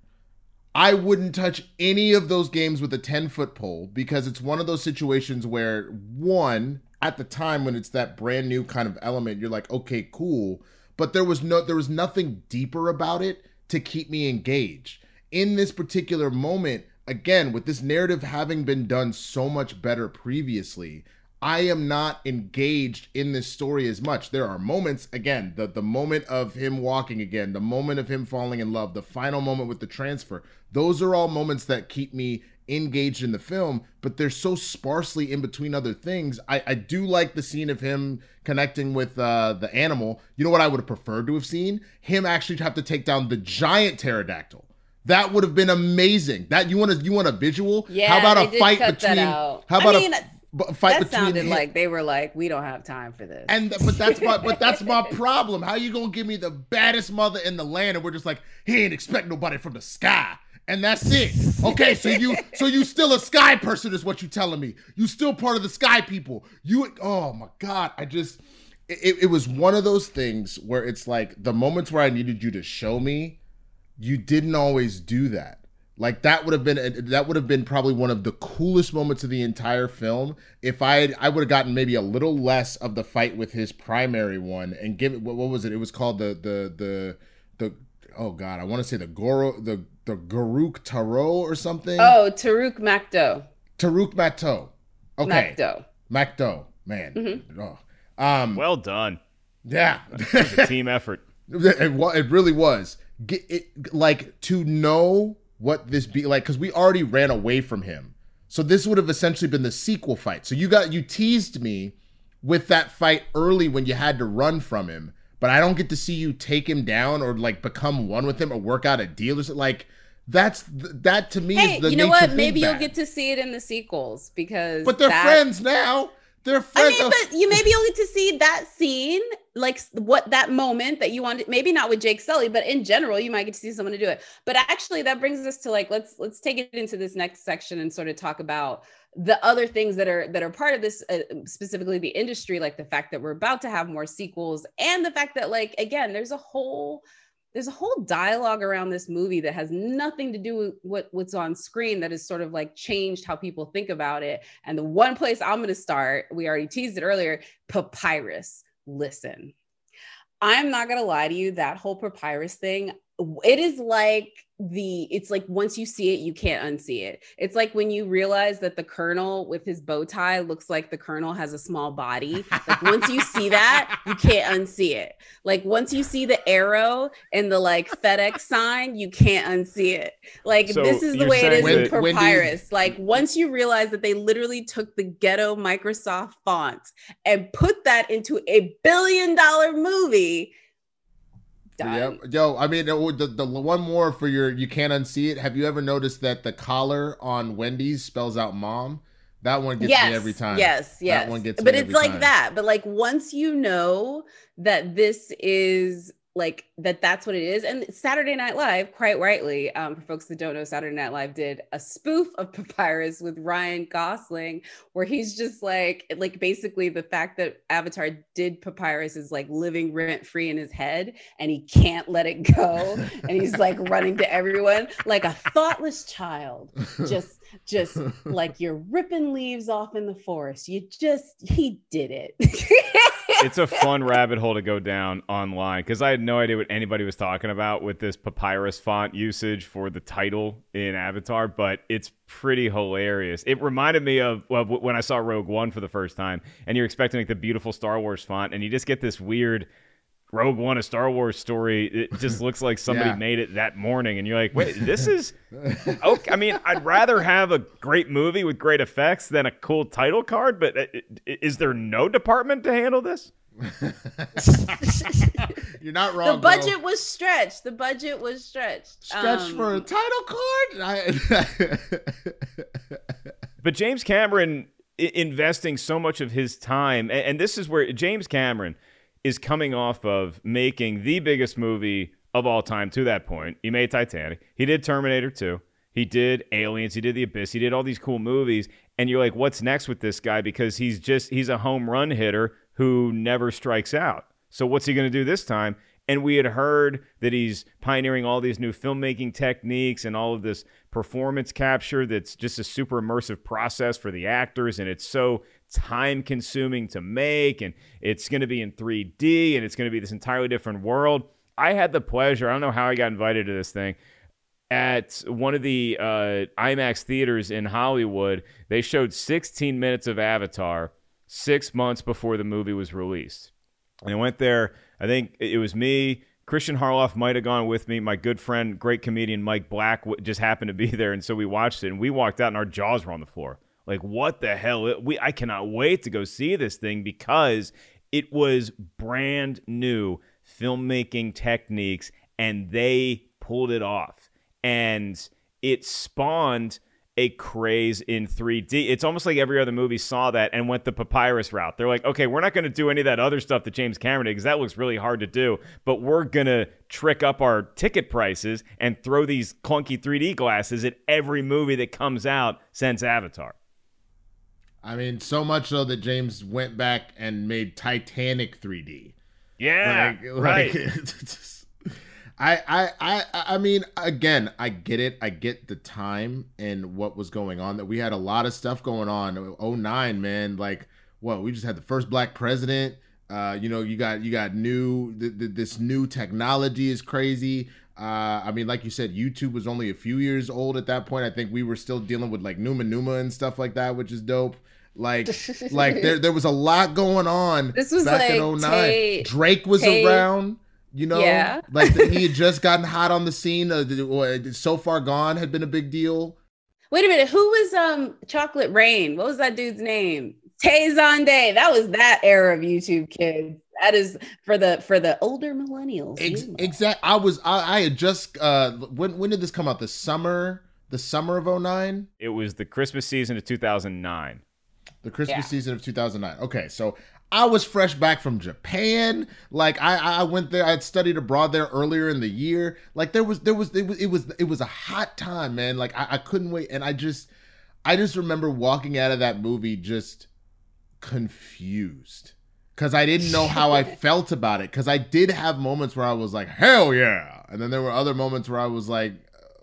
I wouldn't touch any of those games with a 10 foot pole because it's one of those situations where, one, at the time when it's that brand new kind of element, you're like, okay, cool. But there was no, there was nothing deeper about it to keep me engaged. In this particular moment, again, with this narrative having been done so much better previously, I am not engaged in this story as much. There are moments, again, the the moment of him walking again, the moment of him falling in love, the final moment with the transfer. Those are all moments that keep me engaged in the film, but they're so sparsely in between other things. I, I do like the scene of him connecting with uh, the animal. You know what I would have preferred to have seen? Him actually have to take down the giant pterodactyl. That would have been amazing. That you want to you want a visual? Yeah, how about a fight between? How I about mean, a f- b- fight that between? sounded him- like they were like, we don't have time for this. and but that's my but that's my problem. How you gonna give me the baddest mother in the land and we're just like he ain't expect nobody from the sky. And that's it. Okay, so you so you still a sky person is what you telling me. You still part of the sky people. You oh my god, I just it, it was one of those things where it's like the moments where I needed you to show me, you didn't always do that. Like that would have been that would have been probably one of the coolest moments of the entire film if I had, I would have gotten maybe a little less of the fight with his primary one and give it what, what was it? It was called the the the the oh god I want to say the Goro the the Garuk Taro or something. Oh, Taruk Makdo. Taruk Mato. Okay. Makdo. Makdo. Man. Mhm. Oh. Um. well done Yeah. it was a team effort It, wa- it really was. Get it like to know what this be like because we already ran away from him. So this would have essentially been the sequel fight. So you got you teased me with that fight early when you had to run from him, but I don't get to see you take him down or like become one with him or work out a deal or something. Like that's that to me Hey, is the you know what? Maybe you'll get to see it in the sequels because. But they're that- friends now. They're I mean, but you maybe you'll to see that scene, like what that moment that you wanted. Maybe not with Jake Sully, but in general, you might get to see someone to do it. But actually, that brings us to like let's let's take it into this next section and sort of talk about the other things that are that are part of this, uh, specifically the industry, like the fact that we're about to have more sequels, and the fact that like again, there's a whole there's a whole dialogue around this movie that has nothing to do with what, what's on screen that has sort of like changed how people think about it. And the one place I'm going to start, we already teased it earlier Papyrus. Listen, I'm not gonna lie to you, that whole papyrus thing, it is like the it's like once you see it, you can't unsee it. It's like when you realize that the colonel with his bow tie looks like the colonel has a small body. Like once you see that, you can't unsee it. Like once you see the arrow and the like FedEx sign, you can't unsee it. Like So this is the way it is saying with that- Wendy- papyrus. Like once you realize that they literally took the ghetto Microsoft font and put that into a billion dollar movie. Done. Yep. Yo, I mean, the, the, one more for your, you can't unsee it. Have you ever noticed that the collar on Wendy's spells out mom? That one gets yes, me every time. Yes, yes. That one gets but it's like time. that. But like once you know that this is like that that's what it is. And Saturday Night Live, quite rightly, um, for folks that don't know, Saturday Night Live did a spoof of Papyrus with Ryan Gosling, where he's just like like basically the fact that Avatar did Papyrus is like living rent free in his head and he can't let it go. and he's like running to everyone like a thoughtless child. Just just like you're ripping leaves off in the forest. You just he did it. it's a fun rabbit hole to go down online because I had no idea what anybody was talking about with this papyrus font usage for the title in Avatar, but it's pretty hilarious. It reminded me of when I saw Rogue One for the first time, and you're expecting like the beautiful Star Wars font, and you just get this weird. Rogue One, a Star Wars story. It just looks like somebody Yeah. made it that morning, and you're like, "Wait, this is okay." I mean, I'd rather have a great movie with great effects than a cool title card. But uh, is there no department to handle this? You're not wrong. the budget girl. was stretched. The budget was stretched. stretched Um, for a title card. I, But James Cameron I- investing so much of his time, and, and this is where James Cameron is coming off of making the biggest movie of all time to that point. He made Titanic. He did Terminator 2. He did Aliens. He did The Abyss. He did all these cool movies. And you're like, what's next with this guy? Because he's just, he's a home run hitter who never strikes out. So what's he going to do this time? And we had heard that he's pioneering all these new filmmaking techniques and all of this performance capture that's just a super immersive process for the actors. And it's so time consuming to make. And it's going to be in 3D and it's going to be this entirely different world. I had the pleasure, I don't know how I got invited to this thing, at one of the uh, IMAX theaters in Hollywood. They showed 16 minutes of Avatar six months before the movie was released. And I went there. I think it was me. Christian Harloff might have gone with me. My good friend, great comedian Mike Black, just happened to be there, and so we watched it. And we walked out, and our jaws were on the floor. Like, what the hell? We I cannot wait to go see this thing because it was brand new filmmaking techniques, and they pulled it off. And it spawned a craze in 3D. It's almost like every other movie saw that and went the papyrus route. They're like, okay, we're not going to do any of that other stuff that James Cameron did because that looks really hard to do, but we're going to trick up our ticket prices and throw these clunky 3D glasses at every movie that comes out since Avatar. I mean, so much so that James went back and made Titanic 3D. Yeah, Like- right. like, I, I, I, I mean, again, I get it. I get the time and what was going on. That we had a lot of stuff going on. Oh nine, man. Like, what? We just had the first black president. Uh, you know, you got you got new. Th- th- this new technology is crazy. Uh, I mean, like you said, YouTube was only a few years old at that point. I think we were still dealing with like Numa Numa and stuff like that, which is dope. Like, like there there was a lot going on. This was back in like 09. Tate- Drake was Tate- around. You know, Yeah. like he had just gotten hot on the scene. Uh, the- or so far gone had been a big deal. Wait a minute. Who was um Chocolate Rain? What was that dude's name? Tay Zonday. That was that era of YouTube kids. That is for the for the older millennials. Ex- exact. I was. I, I had just. Uh, when when did this come out? The summer. The summer of 09? It was the Christmas season of 2009. The Christmas Yeah. season of 2009. Okay, so I was fresh back from Japan. Like I, I went there. I had studied abroad there earlier in the year. Like there was, there was, it was, it was, it was a hot time, man. Like I, I couldn't wait, and I just, I just remember walking out of that movie just confused because I didn't know how I felt about it. Because I did have moments where I was like, hell yeah, and then there were other moments where I was like,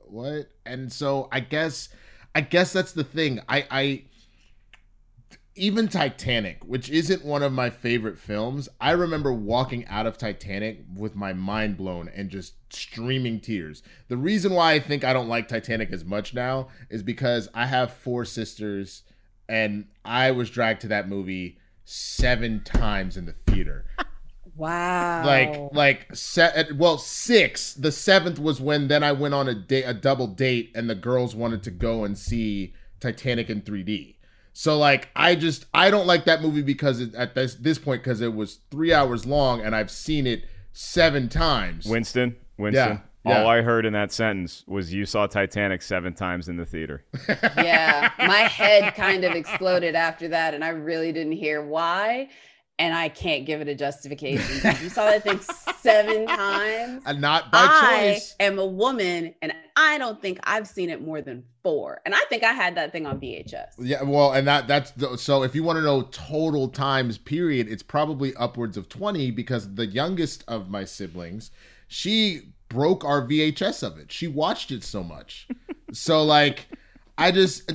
what? And so I guess, I guess that's the thing. I, I even Titanic, which isn't one of my favorite films, I remember walking out of Titanic with my mind blown and just streaming tears. The reason why I think I don't like Titanic as much now is because I have four sisters and I was dragged to that movie seven times in the theater. Wow. Like like set well six. The seventh was when then I went on a date a double date and the girls wanted to go and see Titanic in 3D. So like I just I don't like that movie because it, at this this point because it was three hours long and I've seen it seven times. Winston, Winston. Yeah, yeah. All I heard in that sentence was you saw Titanic seven times in the theater. yeah, my head kind of exploded after that, and I really didn't hear why. And I can't give it a justification. You saw that thing seven times. And not by I choice. I am a woman, and I don't think I've seen it more than four. And I think I had that thing on VHS. Yeah, well, and that that's the, so if you want to know total times period, it's probably upwards of 20 because the youngest of my siblings, she broke our VHS of it. She watched it so much. so like I just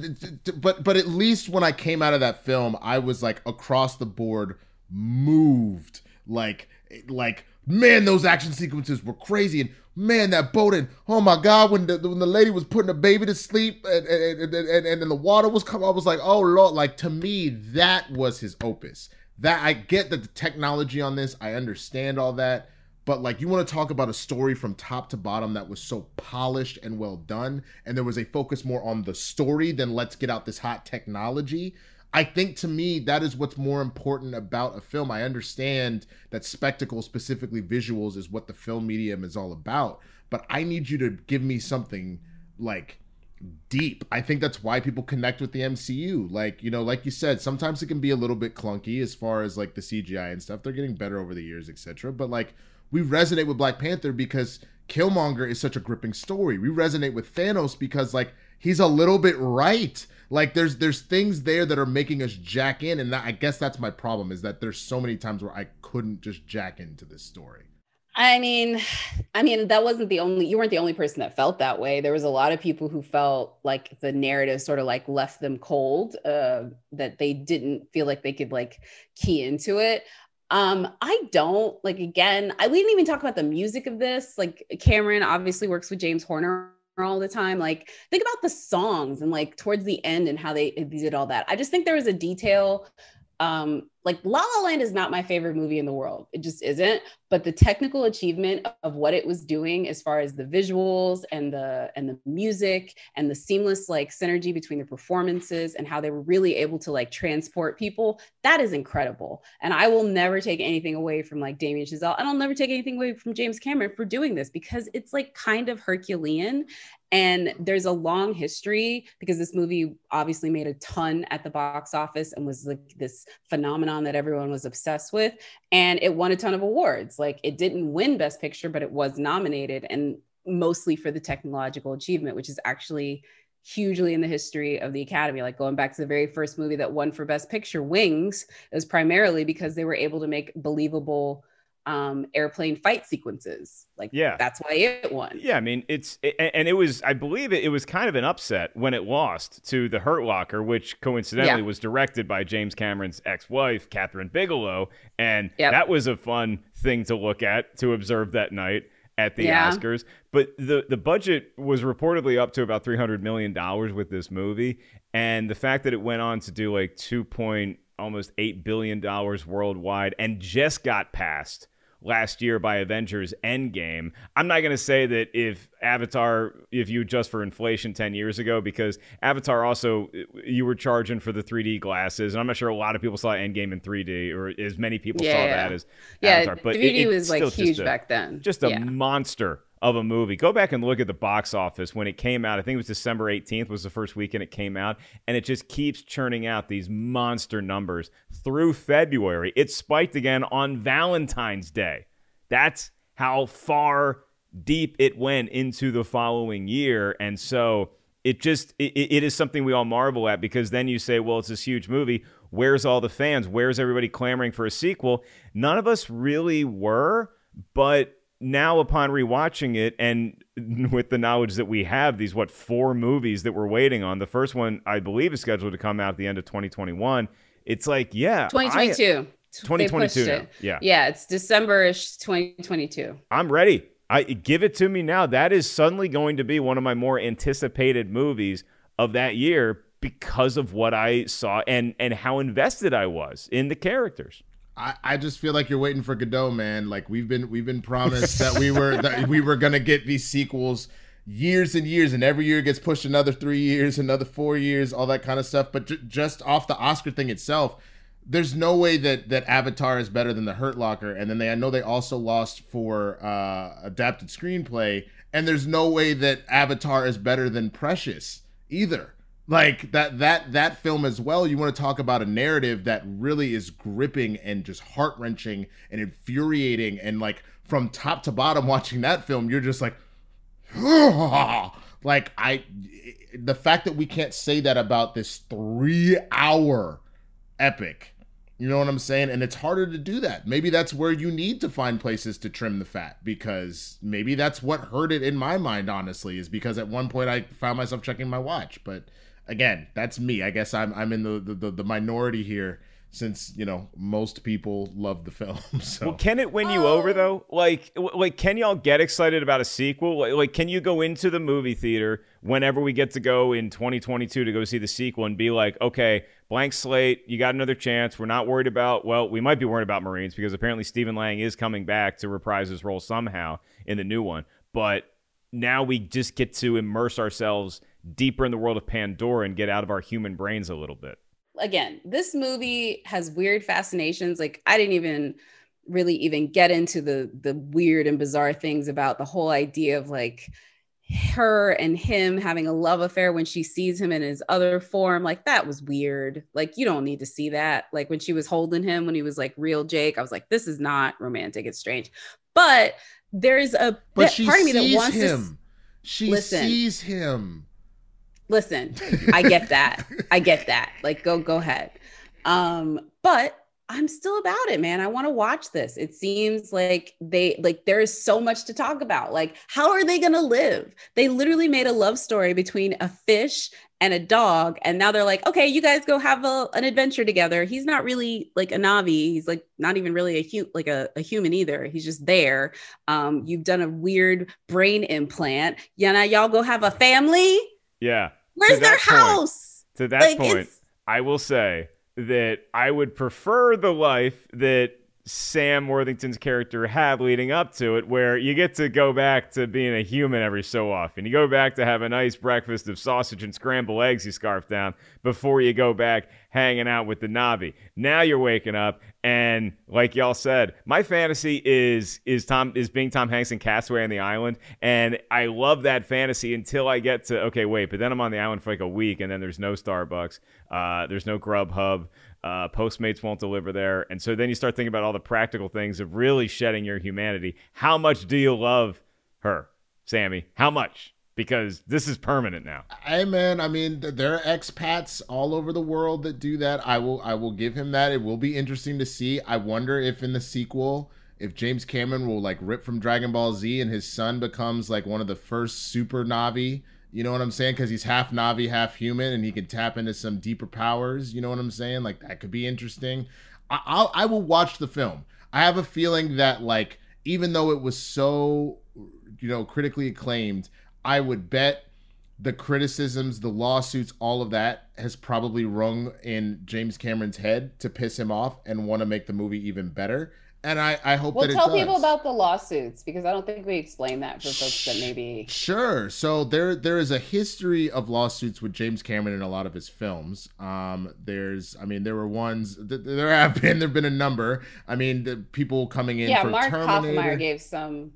but but at least when I came out of that film, I was like across the board moved. Like like man those action sequences were crazy. And man that boat and oh my god when the when the lady was putting the baby to sleep and and, and, and, and then the water was coming i was like oh lord. Like to me that was his opus. That i get that the technology on this i understand all that. But like you want to talk about a story from top to bottom that was so polished and well done and there was a focus more on the story than let's get out this hot technology I think to me that is what's more important about a film. I understand that spectacle, specifically visuals, is what the film medium is all about, but I need you to give me something like deep. I think that's why people connect with the MCU. Like, you know, like you said, sometimes it can be a little bit clunky as far as like the CGI and stuff. They're getting better over the years, etc. But like we resonate with Black Panther because Killmonger is such a gripping story. We resonate with Thanos because like he's a little bit right. Like there's there's things there that are making us jack in, and that, I guess that's my problem is that there's so many times where I couldn't just jack into this story. I mean, I mean, that wasn't the only, you weren't the only person that felt that way. There was a lot of people who felt like the narrative sort of like left them cold, uh, that they didn't feel like they could like key into it. Um, I don't like again, I we didn't even talk about the music of this. Like Cameron obviously works with James Horner all the time. Like think about the songs and like towards the end and how they, did all that. I just think there was a detail um like La La Land is not my favorite movie in the world. It just isn't. But the technical achievement of what it was doing, as far as the visuals and the and the music and the seamless like synergy between the performances and how they were really able to like transport people, that is incredible. And I will never take anything away from like Damien Chazelle, and I'll never take anything away from James Cameron for doing this because it's like kind of Herculean and there's a long history because this movie obviously made a ton at the box office and was like this phenomenon that everyone was obsessed with. And it won a ton of awards. Like it didn't win Best Picture, but it was nominated and mostly for the technological achievement, which is actually hugely in the history of the Academy. Like going back to the very first movie that won for Best Picture, Wings, was primarily because they were able to make believable um, airplane fight sequences. Like, Yeah. that's why it won. Yeah, I mean it's it, and it was I believe it, it was kind of an upset when it lost to The Hurt Locker, which coincidentally Yeah. was directed by James Cameron's ex-wife Kathryn Bigelow, and Yep. that was a fun thing to look at to observe that night at the Yeah. Oscars. But the the budget was reportedly up to about three hundred million dollars with this movie, and the fact that it went on to do like two point almost eight billion dollars worldwide and just got passed last year by Avengers Endgame. I'm not going to say that if Avatar, if you adjust for inflation 10 years ago, because Avatar also, you were charging for the 3D glasses. And I'm not sure a lot of people saw Endgame in 3D or as many people saw Yeah. that as Yeah, Avatar. But 3D it's was, like, huge a- back then. Just a Yeah. monster of a movie. Go back and look at the box office when it came out. I think it was December 18th was the first weekend it came out, and it just keeps churning out these monster numbers through February. It spiked again on Valentine's Day. That's how far deep it went into the following year, and so it just it, it is something we all marvel at because then you say, well, it's this huge movie. Where's all the fans? Where's everybody clamoring for a sequel? None of us really were, but now upon rewatching it and with the knowledge that we have these what four movies that we're waiting on the first one i believe is scheduled to come out at the end of 2021 it's like, yeah, 2022. They 2022 now. Yeah. Yeah, it's December-ish 2022. I'm ready. I give it to me now. That is suddenly going to be one of my more anticipated movies of that year because of what I saw and and how invested I was in the characters. I, I just feel like you're waiting for Godot, man. Like we've been we've been promised that we were that we were gonna get these sequels years and years, and every year gets pushed another three years, another four years, all that kind of stuff. But ju- just off the Oscar thing itself, there's no way that that Avatar is better than The Hurt Locker. And then they I know they also lost for uh, adapted screenplay, and there's no way that Avatar is better than Precious either like that that that film as well you want to talk about a narrative that really is gripping and just heart-wrenching and infuriating and like from top to bottom watching that film you're just like like i the fact that we can't say that about this 3 hour epic you know what i'm saying? And it's harder to do that. Maybe that's where you need to find places to trim the fat because maybe that's what hurt it in my mind honestly is because at one point i found myself checking my watch but again, that's me. I guess I'm I'm in the the, the minority here since you know most people love the film. So Well, can it win you over though? Oh. Like, w- like, can y'all get excited about a sequel? Like, like, can you go into the movie theater whenever we get to go in 2022 to go see the sequel and be like, okay, blank slate, you got another chance. We're not worried about. Well, we might be worried about Marines because apparently Stephen Lang is coming back to reprise his role somehow in the new one, but now we just get to immerse ourselves deeper in the world of Pandora and get out of our human brains a little bit. Again, this movie has weird fascinations. Like I didn't even really even get into the the weird and bizarre things about the whole idea of like her and him having a love affair when she sees him in his other form like that was weird like you don't need to see that like when she was holding him when he was like real jake i was like this is not romantic it's strange but there's a but bit- she part of me that sees wants to s- him. she Listen. sees him. Listen i get that. I get that. Like go go ahead. Um but i'm still about it man. I want to watch this. It seems like they like there is so much to talk about. Like how are they gonna live? They literally made a love story between a fish and a dog and now they're like okay you guys go have a, an adventure together. He's not really like a Na'vi. He's like not even really a hu- like a, a human either. He's just there. Um you've done a weird brain implant. Yeah now y'all go have a family? Yeah. Where's their that point- house? to that Like, point, it's- I will say that I would prefer the life that Sam Worthington's character had leading up to it, where you get to go back to being a human every so often. You go back to have a nice breakfast of sausage and scrambled eggs you scarf down before you go back hanging out with the Na'vi. Now you're waking up, and like y'all said, my fantasy is is Tom is being Tom Hanks in Castaway on the island, and I love that fantasy until I get to okay, wait, but then I'm on the island for like a week, and then there's no Starbucks, uh, there's no Grubhub, uh, Postmates won't deliver there, and so then you start thinking about all the practical things of really shedding your humanity. How much do you love her, Sammy? How much? Because this is permanent now. Hey man, I mean th- there are expats all over the world that do that. I will I will give him that. It will be interesting to see. I wonder if in the sequel if James Cameron will like rip from Dragon Ball Z and his son becomes like one of the first super Na'vi. You know what I'm saying? Because he's half Na'vi, half human, and he can tap into some deeper powers. You know what I'm saying? Like that could be interesting. I, I'll I will watch the film. I have a feeling that like even though it was so you know critically acclaimed, I would bet the criticisms, the lawsuits, all of that has probably rung in James Cameron's head to piss him off and want to make the movie even better. And I, I hope Well, that tell people about the lawsuits because I don't think we explained that for folks that maybe. Sure. So there there is a history of lawsuits with James Cameron in a lot of his films. Um, there's, I mean, there were ones. th- There have been there've been a number. I mean, the people coming in Yeah, for Mark Terminator. Hoffmeyer gave some.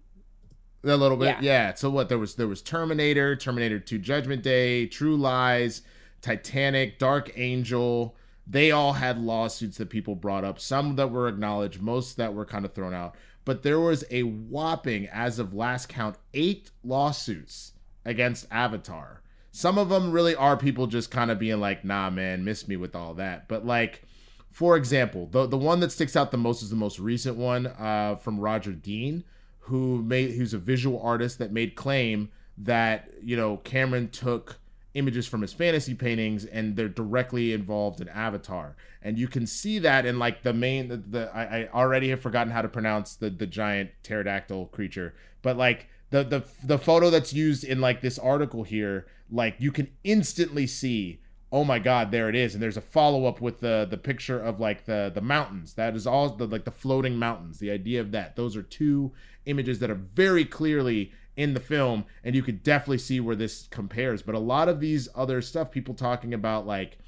A little bit, Yeah. yeah. So what there was there was Terminator, Terminator 2 Judgment Day, True Lies, Titanic, Dark Angel. They all had lawsuits that people brought up, some that were acknowledged, most that were kind of thrown out. But there was a whopping, as of last count, eight lawsuits against Avatar. Some of them really are people just kind of being like, nah, man, miss me with all that. But like, for example, the the one that sticks out the most is the most recent one uh, from Roger Dean, who made who's a visual artist that made claim that you know Cameron took images from his fantasy paintings and they're directly involved in Avatar. And you can see that in like the main the, the I, I already have forgotten how to pronounce the the giant pterodactyl creature, but like the the the photo that's used in like this article here, like you can instantly see oh my god there it is. And there's a follow-up with the the picture of like the the mountains. That is all the like the floating mountains the idea of that. Those are two images that are very clearly in the film and you could definitely see where this compares. But a lot of these other stuff people talking about like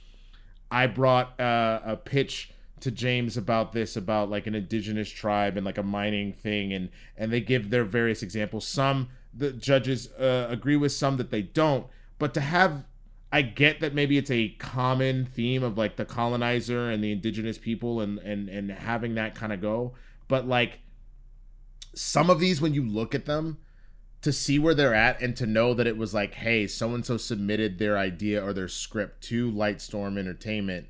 i brought uh, a pitch to james about this about like an indigenous tribe and like a mining thing and and they give their various examples. Some the judges uh, agree with some that they don't but to have I get that maybe it's a common theme of like the colonizer and the indigenous people and and and having that kind of go, but like some of these when you look at them to see where they're at and to know that it was like, hey, so and so submitted their idea or their script to Lightstorm Entertainment,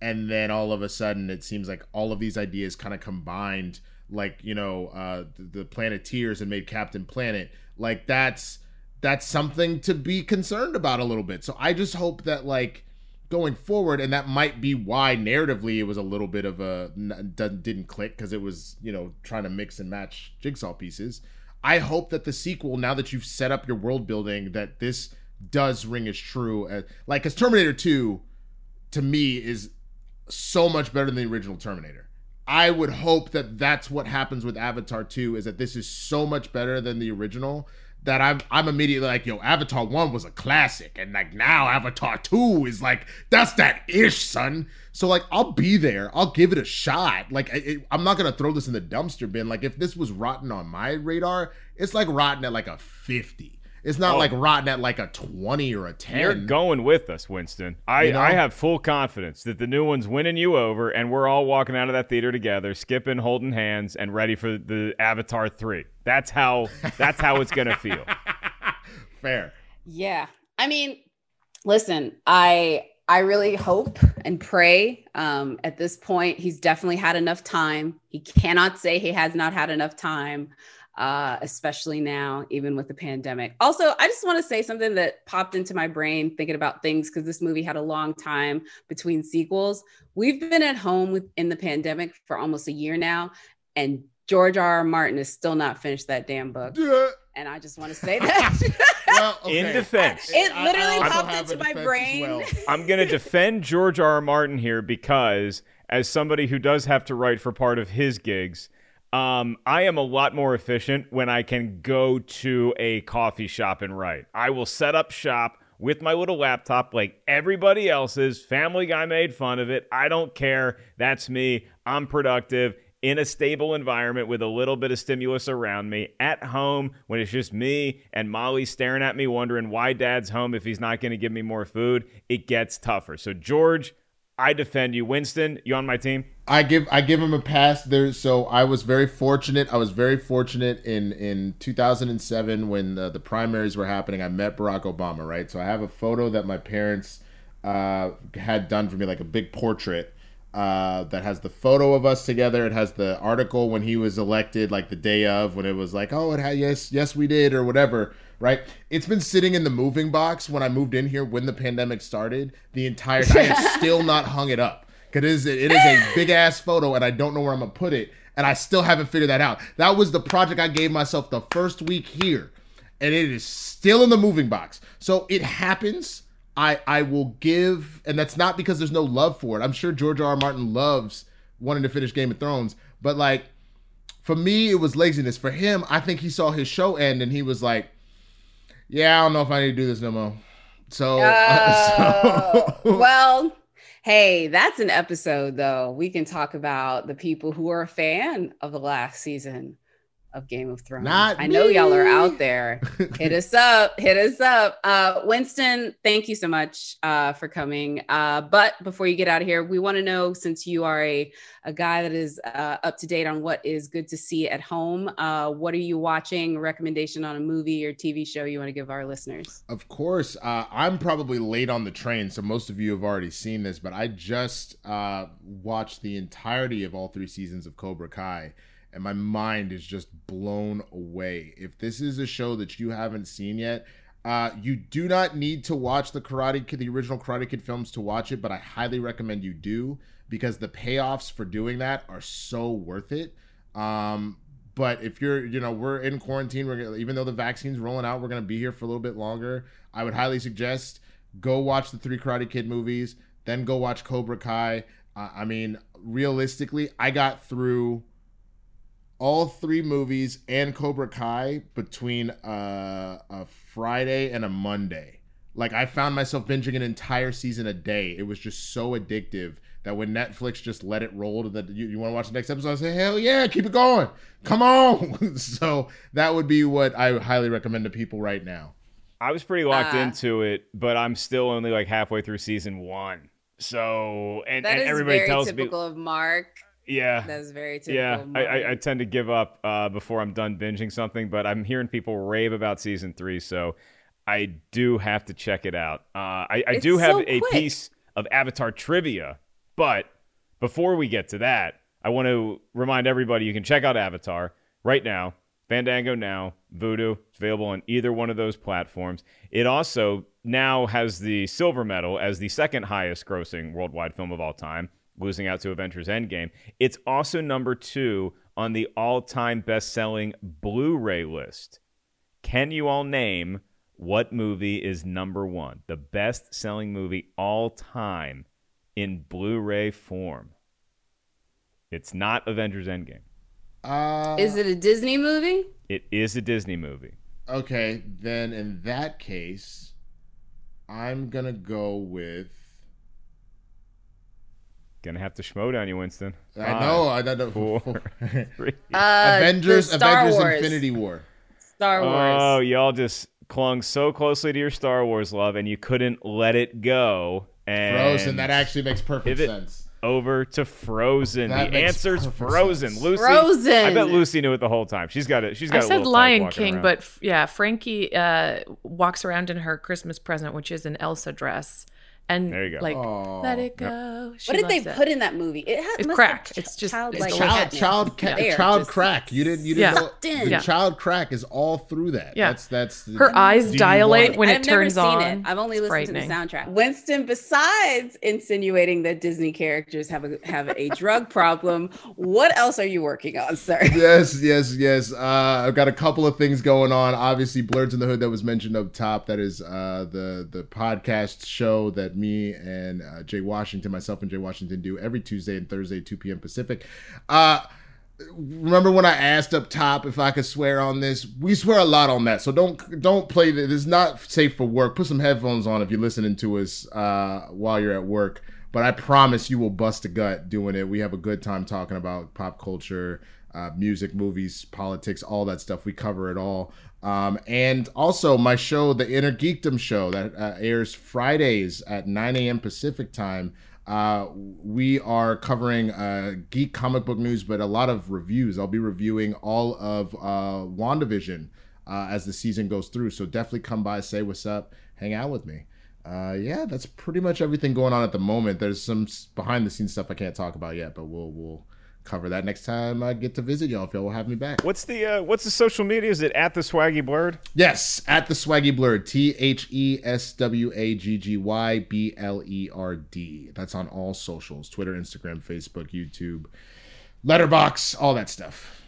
and then all of a sudden it seems like all of these ideas kind of combined, like you know, uh, the, the Planeteers and made Captain Planet. Like that's that's something to be concerned about a little bit. So I just hope that like going forward, and that might be why narratively it was a little bit of a didn't click because it was you know trying to mix and match jigsaw pieces. I hope that the sequel, now that you've set up your world building, that this does ring as true as like because Terminator Two, to me, is so much better than the original Terminator. I would hope that that's what happens with Avatar 2 is that this is so much better than the original that I'm I'm immediately like, yo, Avatar 1 was a classic. And like now Avatar 2 is like, that's that ish, son. So like I'll be there. I'll give it a shot. Like I, I'm not gonna throw this in the dumpster bin. Like if this was rotten on my radar, it's like rotten at like a 50. It's not Oh. like rotten at like a 20 or a 10. You're going with us, Winston. I, You know? I have full confidence that the new one's winning you over, and we're all walking out of that theater together, skipping, holding hands, and ready for the Avatar three. That's how that's how it's gonna feel. Fair. Yeah. I mean, listen, I I really hope and pray um at this point he's definitely had enough time. He cannot say he has not had enough time. Uh, especially now, even with the pandemic. Also, I just want to say something that popped into my brain thinking about things because this movie had a long time between sequels. We've been at home with, in the pandemic for almost a year now, and George R. R. Martin has still not finished that damn book. And I just want to say that. In defense, It literally also popped into my brain. well. I'm going to defend George R. R. Martin here because, as somebody who does have to write for part of his gigs, um, I am a lot more efficient when I can go to a coffee shop and write. I will set up shop with my little laptop like everybody else's. Family Guy made fun of it. I don't care. That's me. I'm productive. In a stable environment with a little bit of stimulus around me, at home when it's just me and Molly staring at me, wondering why dad's home if he's not going to give me more food, it gets tougher. So, George, I defend you. Winston, you on my team? I give I give him a pass there. So I was very fortunate. I was very fortunate in in 2007 when uh, the primaries were happening. I met Barack Obama, right? So I have a photo that my parents uh, had done for me, like a big portrait uh, that has the photo of us together. It has the article when he was elected, like the day of, when it was like, oh, it yes, yes, we did, or whatever. Right? It's been sitting in the moving box when I moved in here when the pandemic started. The entire I have still not hung it up because it is it is a big ass photo, and I don't know where I'm gonna put it, and I still haven't figured that out. That was the project I gave myself the first week here, and it is still in the moving box. So it happens. I I will give, and that's not because there's no love for it. I'm sure George R. R. Martin loves wanting to finish Game of Thrones, but like for me, it was laziness. For him, I think he saw his show end, and he was like, "Yeah, I don't know if I need to do this no more." So, Oh, well, hey, that's an episode though. We can talk about the people who are a fan of the last season of Game of Thrones. Not I know y'all are out there. hit us up. Hit us up. Uh, Winston, thank you so much uh, for coming. Uh, but before you get out of here, we want to know since you are a, a guy that is uh, up to date on what is good to see at home, uh, what are you watching? Recommendation on a movie or TV show you want to give our listeners? Of course, uh, I'm probably late on the train, so most of you have already seen this, but I just uh, watched the entirety of all three seasons of Cobra Kai, and my mind is just blown away. If this is a show that you haven't seen yet, Uh, you do not need to watch the Karate Kid, the original Karate Kid films to watch it, but I highly recommend you do because the payoffs for doing that are so worth it. Um, but if you're, you know, we're in quarantine, we're even though the vaccine's rolling out, we're gonna be here for a little bit longer. I would highly suggest go watch the three Karate Kid movies, then go watch Cobra Kai. Uh, I mean, realistically, I got through all three movies and Cobra Kai between uh, a Friday and a Monday. Like I found myself binging an entire season a day. It was just so addictive that when Netflix just let it roll to the you, you want to watch the next episode, I say hell yeah, keep it going, come on. so that would be what I highly recommend to people right now. I was pretty locked Uh, into it, but I'm still only like halfway through season one. So and, That and is everybody very tells typical of Mark. Yeah, That is very typical. yeah. I, I, I tend to give up uh, before I'm done binging something, but I'm hearing people rave about season three, so I do have to check it out. Uh, I, I do have so a piece of Avatar trivia, but before we get to that, I want to remind everybody you can check out Avatar right now. Fandango now, Vudu, it's available on either one of those platforms. It also now has the silver medal as the second highest grossing worldwide film of all time, losing out to Avengers Endgame. It's also number two on the all time best selling Blu ray list. Can you all name what movie is number one? The best selling movie all time in Blu ray form. It's not Avengers Endgame. Uh, Is it a Disney movie? It is a Disney movie. Okay, then in that case, I'm gonna go with. Gonna have to schmo down you, Winston. I know. I don't know. Four, three. Uh, Avengers, Avengers, Wars. Infinity War. Star Wars. Oh, y'all just clung so closely to your Star Wars love, and you couldn't let it go. And Frozen. That actually makes perfect pivot sense. Over to Frozen. That the makes answer's Frozen. sense. Lucy. Frozen. I bet Lucy knew it the whole time. She's got it. She's got I a said Lion King, around. but f- yeah, Frankie uh, walks around in her Christmas present, which is an Elsa dress, and There you go. like Aw. let it go. She what did they it. put in that movie? It has It's crack. have It's just- childlike it's child, child, ca- There, child just crack. You didn't, you didn't know. The Yeah. child crack is all through that. Yeah. That's that's. Her eyes dilate when it turns on. I've never turns seen on. it. I've only It's listened to the soundtrack. Winston, besides insinuating that Disney characters have a have a drug problem, what else are you working on, sir? yes, yes, yes. Uh, I've got a couple of things going on. Obviously, Blerds in the Hood that was mentioned up top. That is uh, the the podcast show that me and uh, Jay Washington, myself and Jay Washington do every Tuesday and Thursday, 2 p.m. Pacific. Uh, remember when I asked up top if I could swear on this? We swear a lot on that, so don't don't play. This is not safe for work. Put some headphones on if you're listening to us uh, while you're at work. But I promise you will bust a gut doing it. We have a good time talking about pop culture, uh, music, movies, politics, all that stuff. We cover it all. Um, and also my show, the Inner Geekdom Show, that uh, airs Fridays at 9 a.m. Pacific time. Uh, we are covering uh, geek comic book news, but a lot of reviews. I'll be reviewing all of uh, WandaVision uh, as the season goes through. So definitely come by, say what's up, hang out with me. Uh, yeah, that's pretty much everything going on at the moment. There's some behind the scenes stuff I can't talk about yet, but we'll we'll cover that next time I get to visit y'all if y'all will have me back. What's the uh, what's the social media? Is it at the Swaggy Blerd? Yes, at the Swaggy Blerd, T H E S W A G G Y B L E R D. That's on all socials: Twitter, Instagram, Facebook, YouTube, Letterboxd, all that stuff.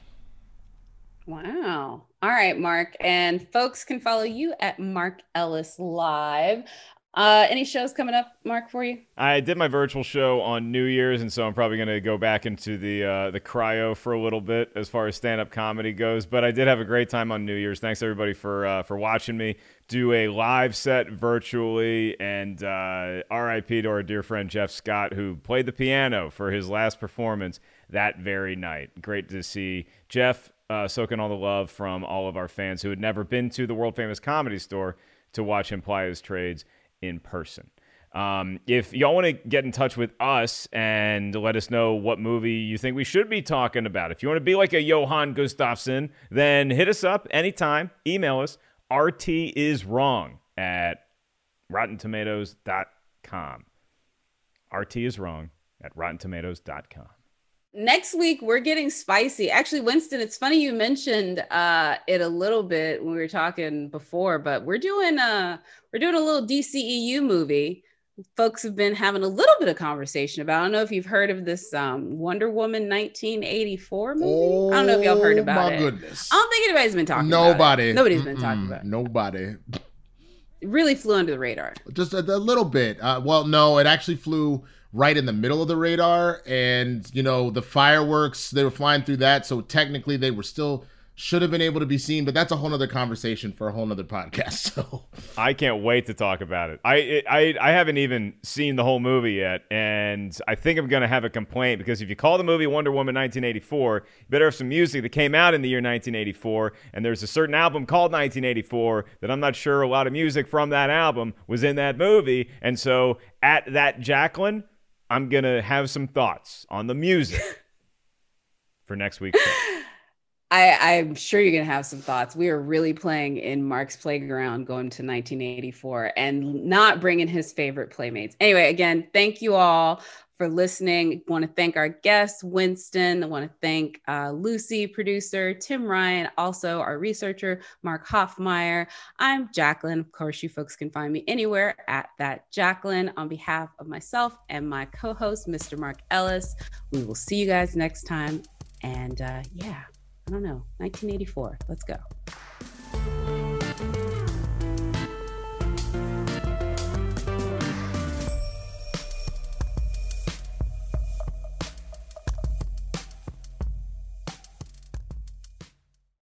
Wow. All right, Mark. And folks can follow you at Mark Ellis Live. Uh, any shows coming up, Mark, for you? I did my virtual show on New Year's, and so I'm probably going to go back into the uh, the cryo for a little bit as far as stand up comedy goes. But I did have a great time on New Year's. Thanks everybody for uh, for watching me do a live set virtually, and uh, R.I.P. to our dear friend Jeff Scott who played the piano for his last performance that very night. Great to see Jeff uh, soaking all the love from all of our fans who had never been to the world famous comedy store to watch him ply his trades in person. Um, if y'all want to get in touch with us and let us know what movie you think we should be talking about, if you want to be like a Johan Gustafsson, then hit us up anytime. Email us rtiswrong at rottentomatoes.com. RT is wrong at rottentomatoes.com. Next week we're getting spicy. Actually, Winston, it's funny you mentioned uh it a little bit when we were talking before, but we're doing uh we're doing a little DCEU movie. Folks have been having a little bit of conversation about. I don't know if you've heard of this um Wonder Woman 1984 movie. I don't know if y'all heard about it. Oh, my it. goodness. I don't think anybody's been talking about Nobody. Nobody's been talking about it. Nobody. It really flew under the radar. Just a, a little bit. Uh, well, no, it actually flew right in the middle of the radar, and you know the fireworks they were flying through that, so technically they were still should have been able to be seen, but that's a whole other conversation for a whole other podcast. So I can't wait to talk about it. I I I haven't even seen the whole movie yet, and I think I'm gonna have a complaint because if you call the movie Wonder Woman 1984, you better have some music that came out in the year 1984, and there's a certain album called 1984 that I'm not sure a lot of music from that album was in that movie, and so at that Jacqueline, I'm gonna have some thoughts on the music for next show. I, I'm sure you're gonna have some thoughts. We are really playing in Mark's playground, going to 1984, and not bringing his favorite playmates. Anyway, again, thank you all for listening. I Want to thank our guests, Winston. I want to thank uh, Lucy, producer Tim Ryan, also our researcher Mark Hoffmeyer. I'm Jacqueline. Of course, you folks can find me anywhere at that Jacqueline. On behalf of myself and my co-host, Mr. Mark Ellis, we will see you guys next time. And uh, yeah. I don't know, 1984. Let's go.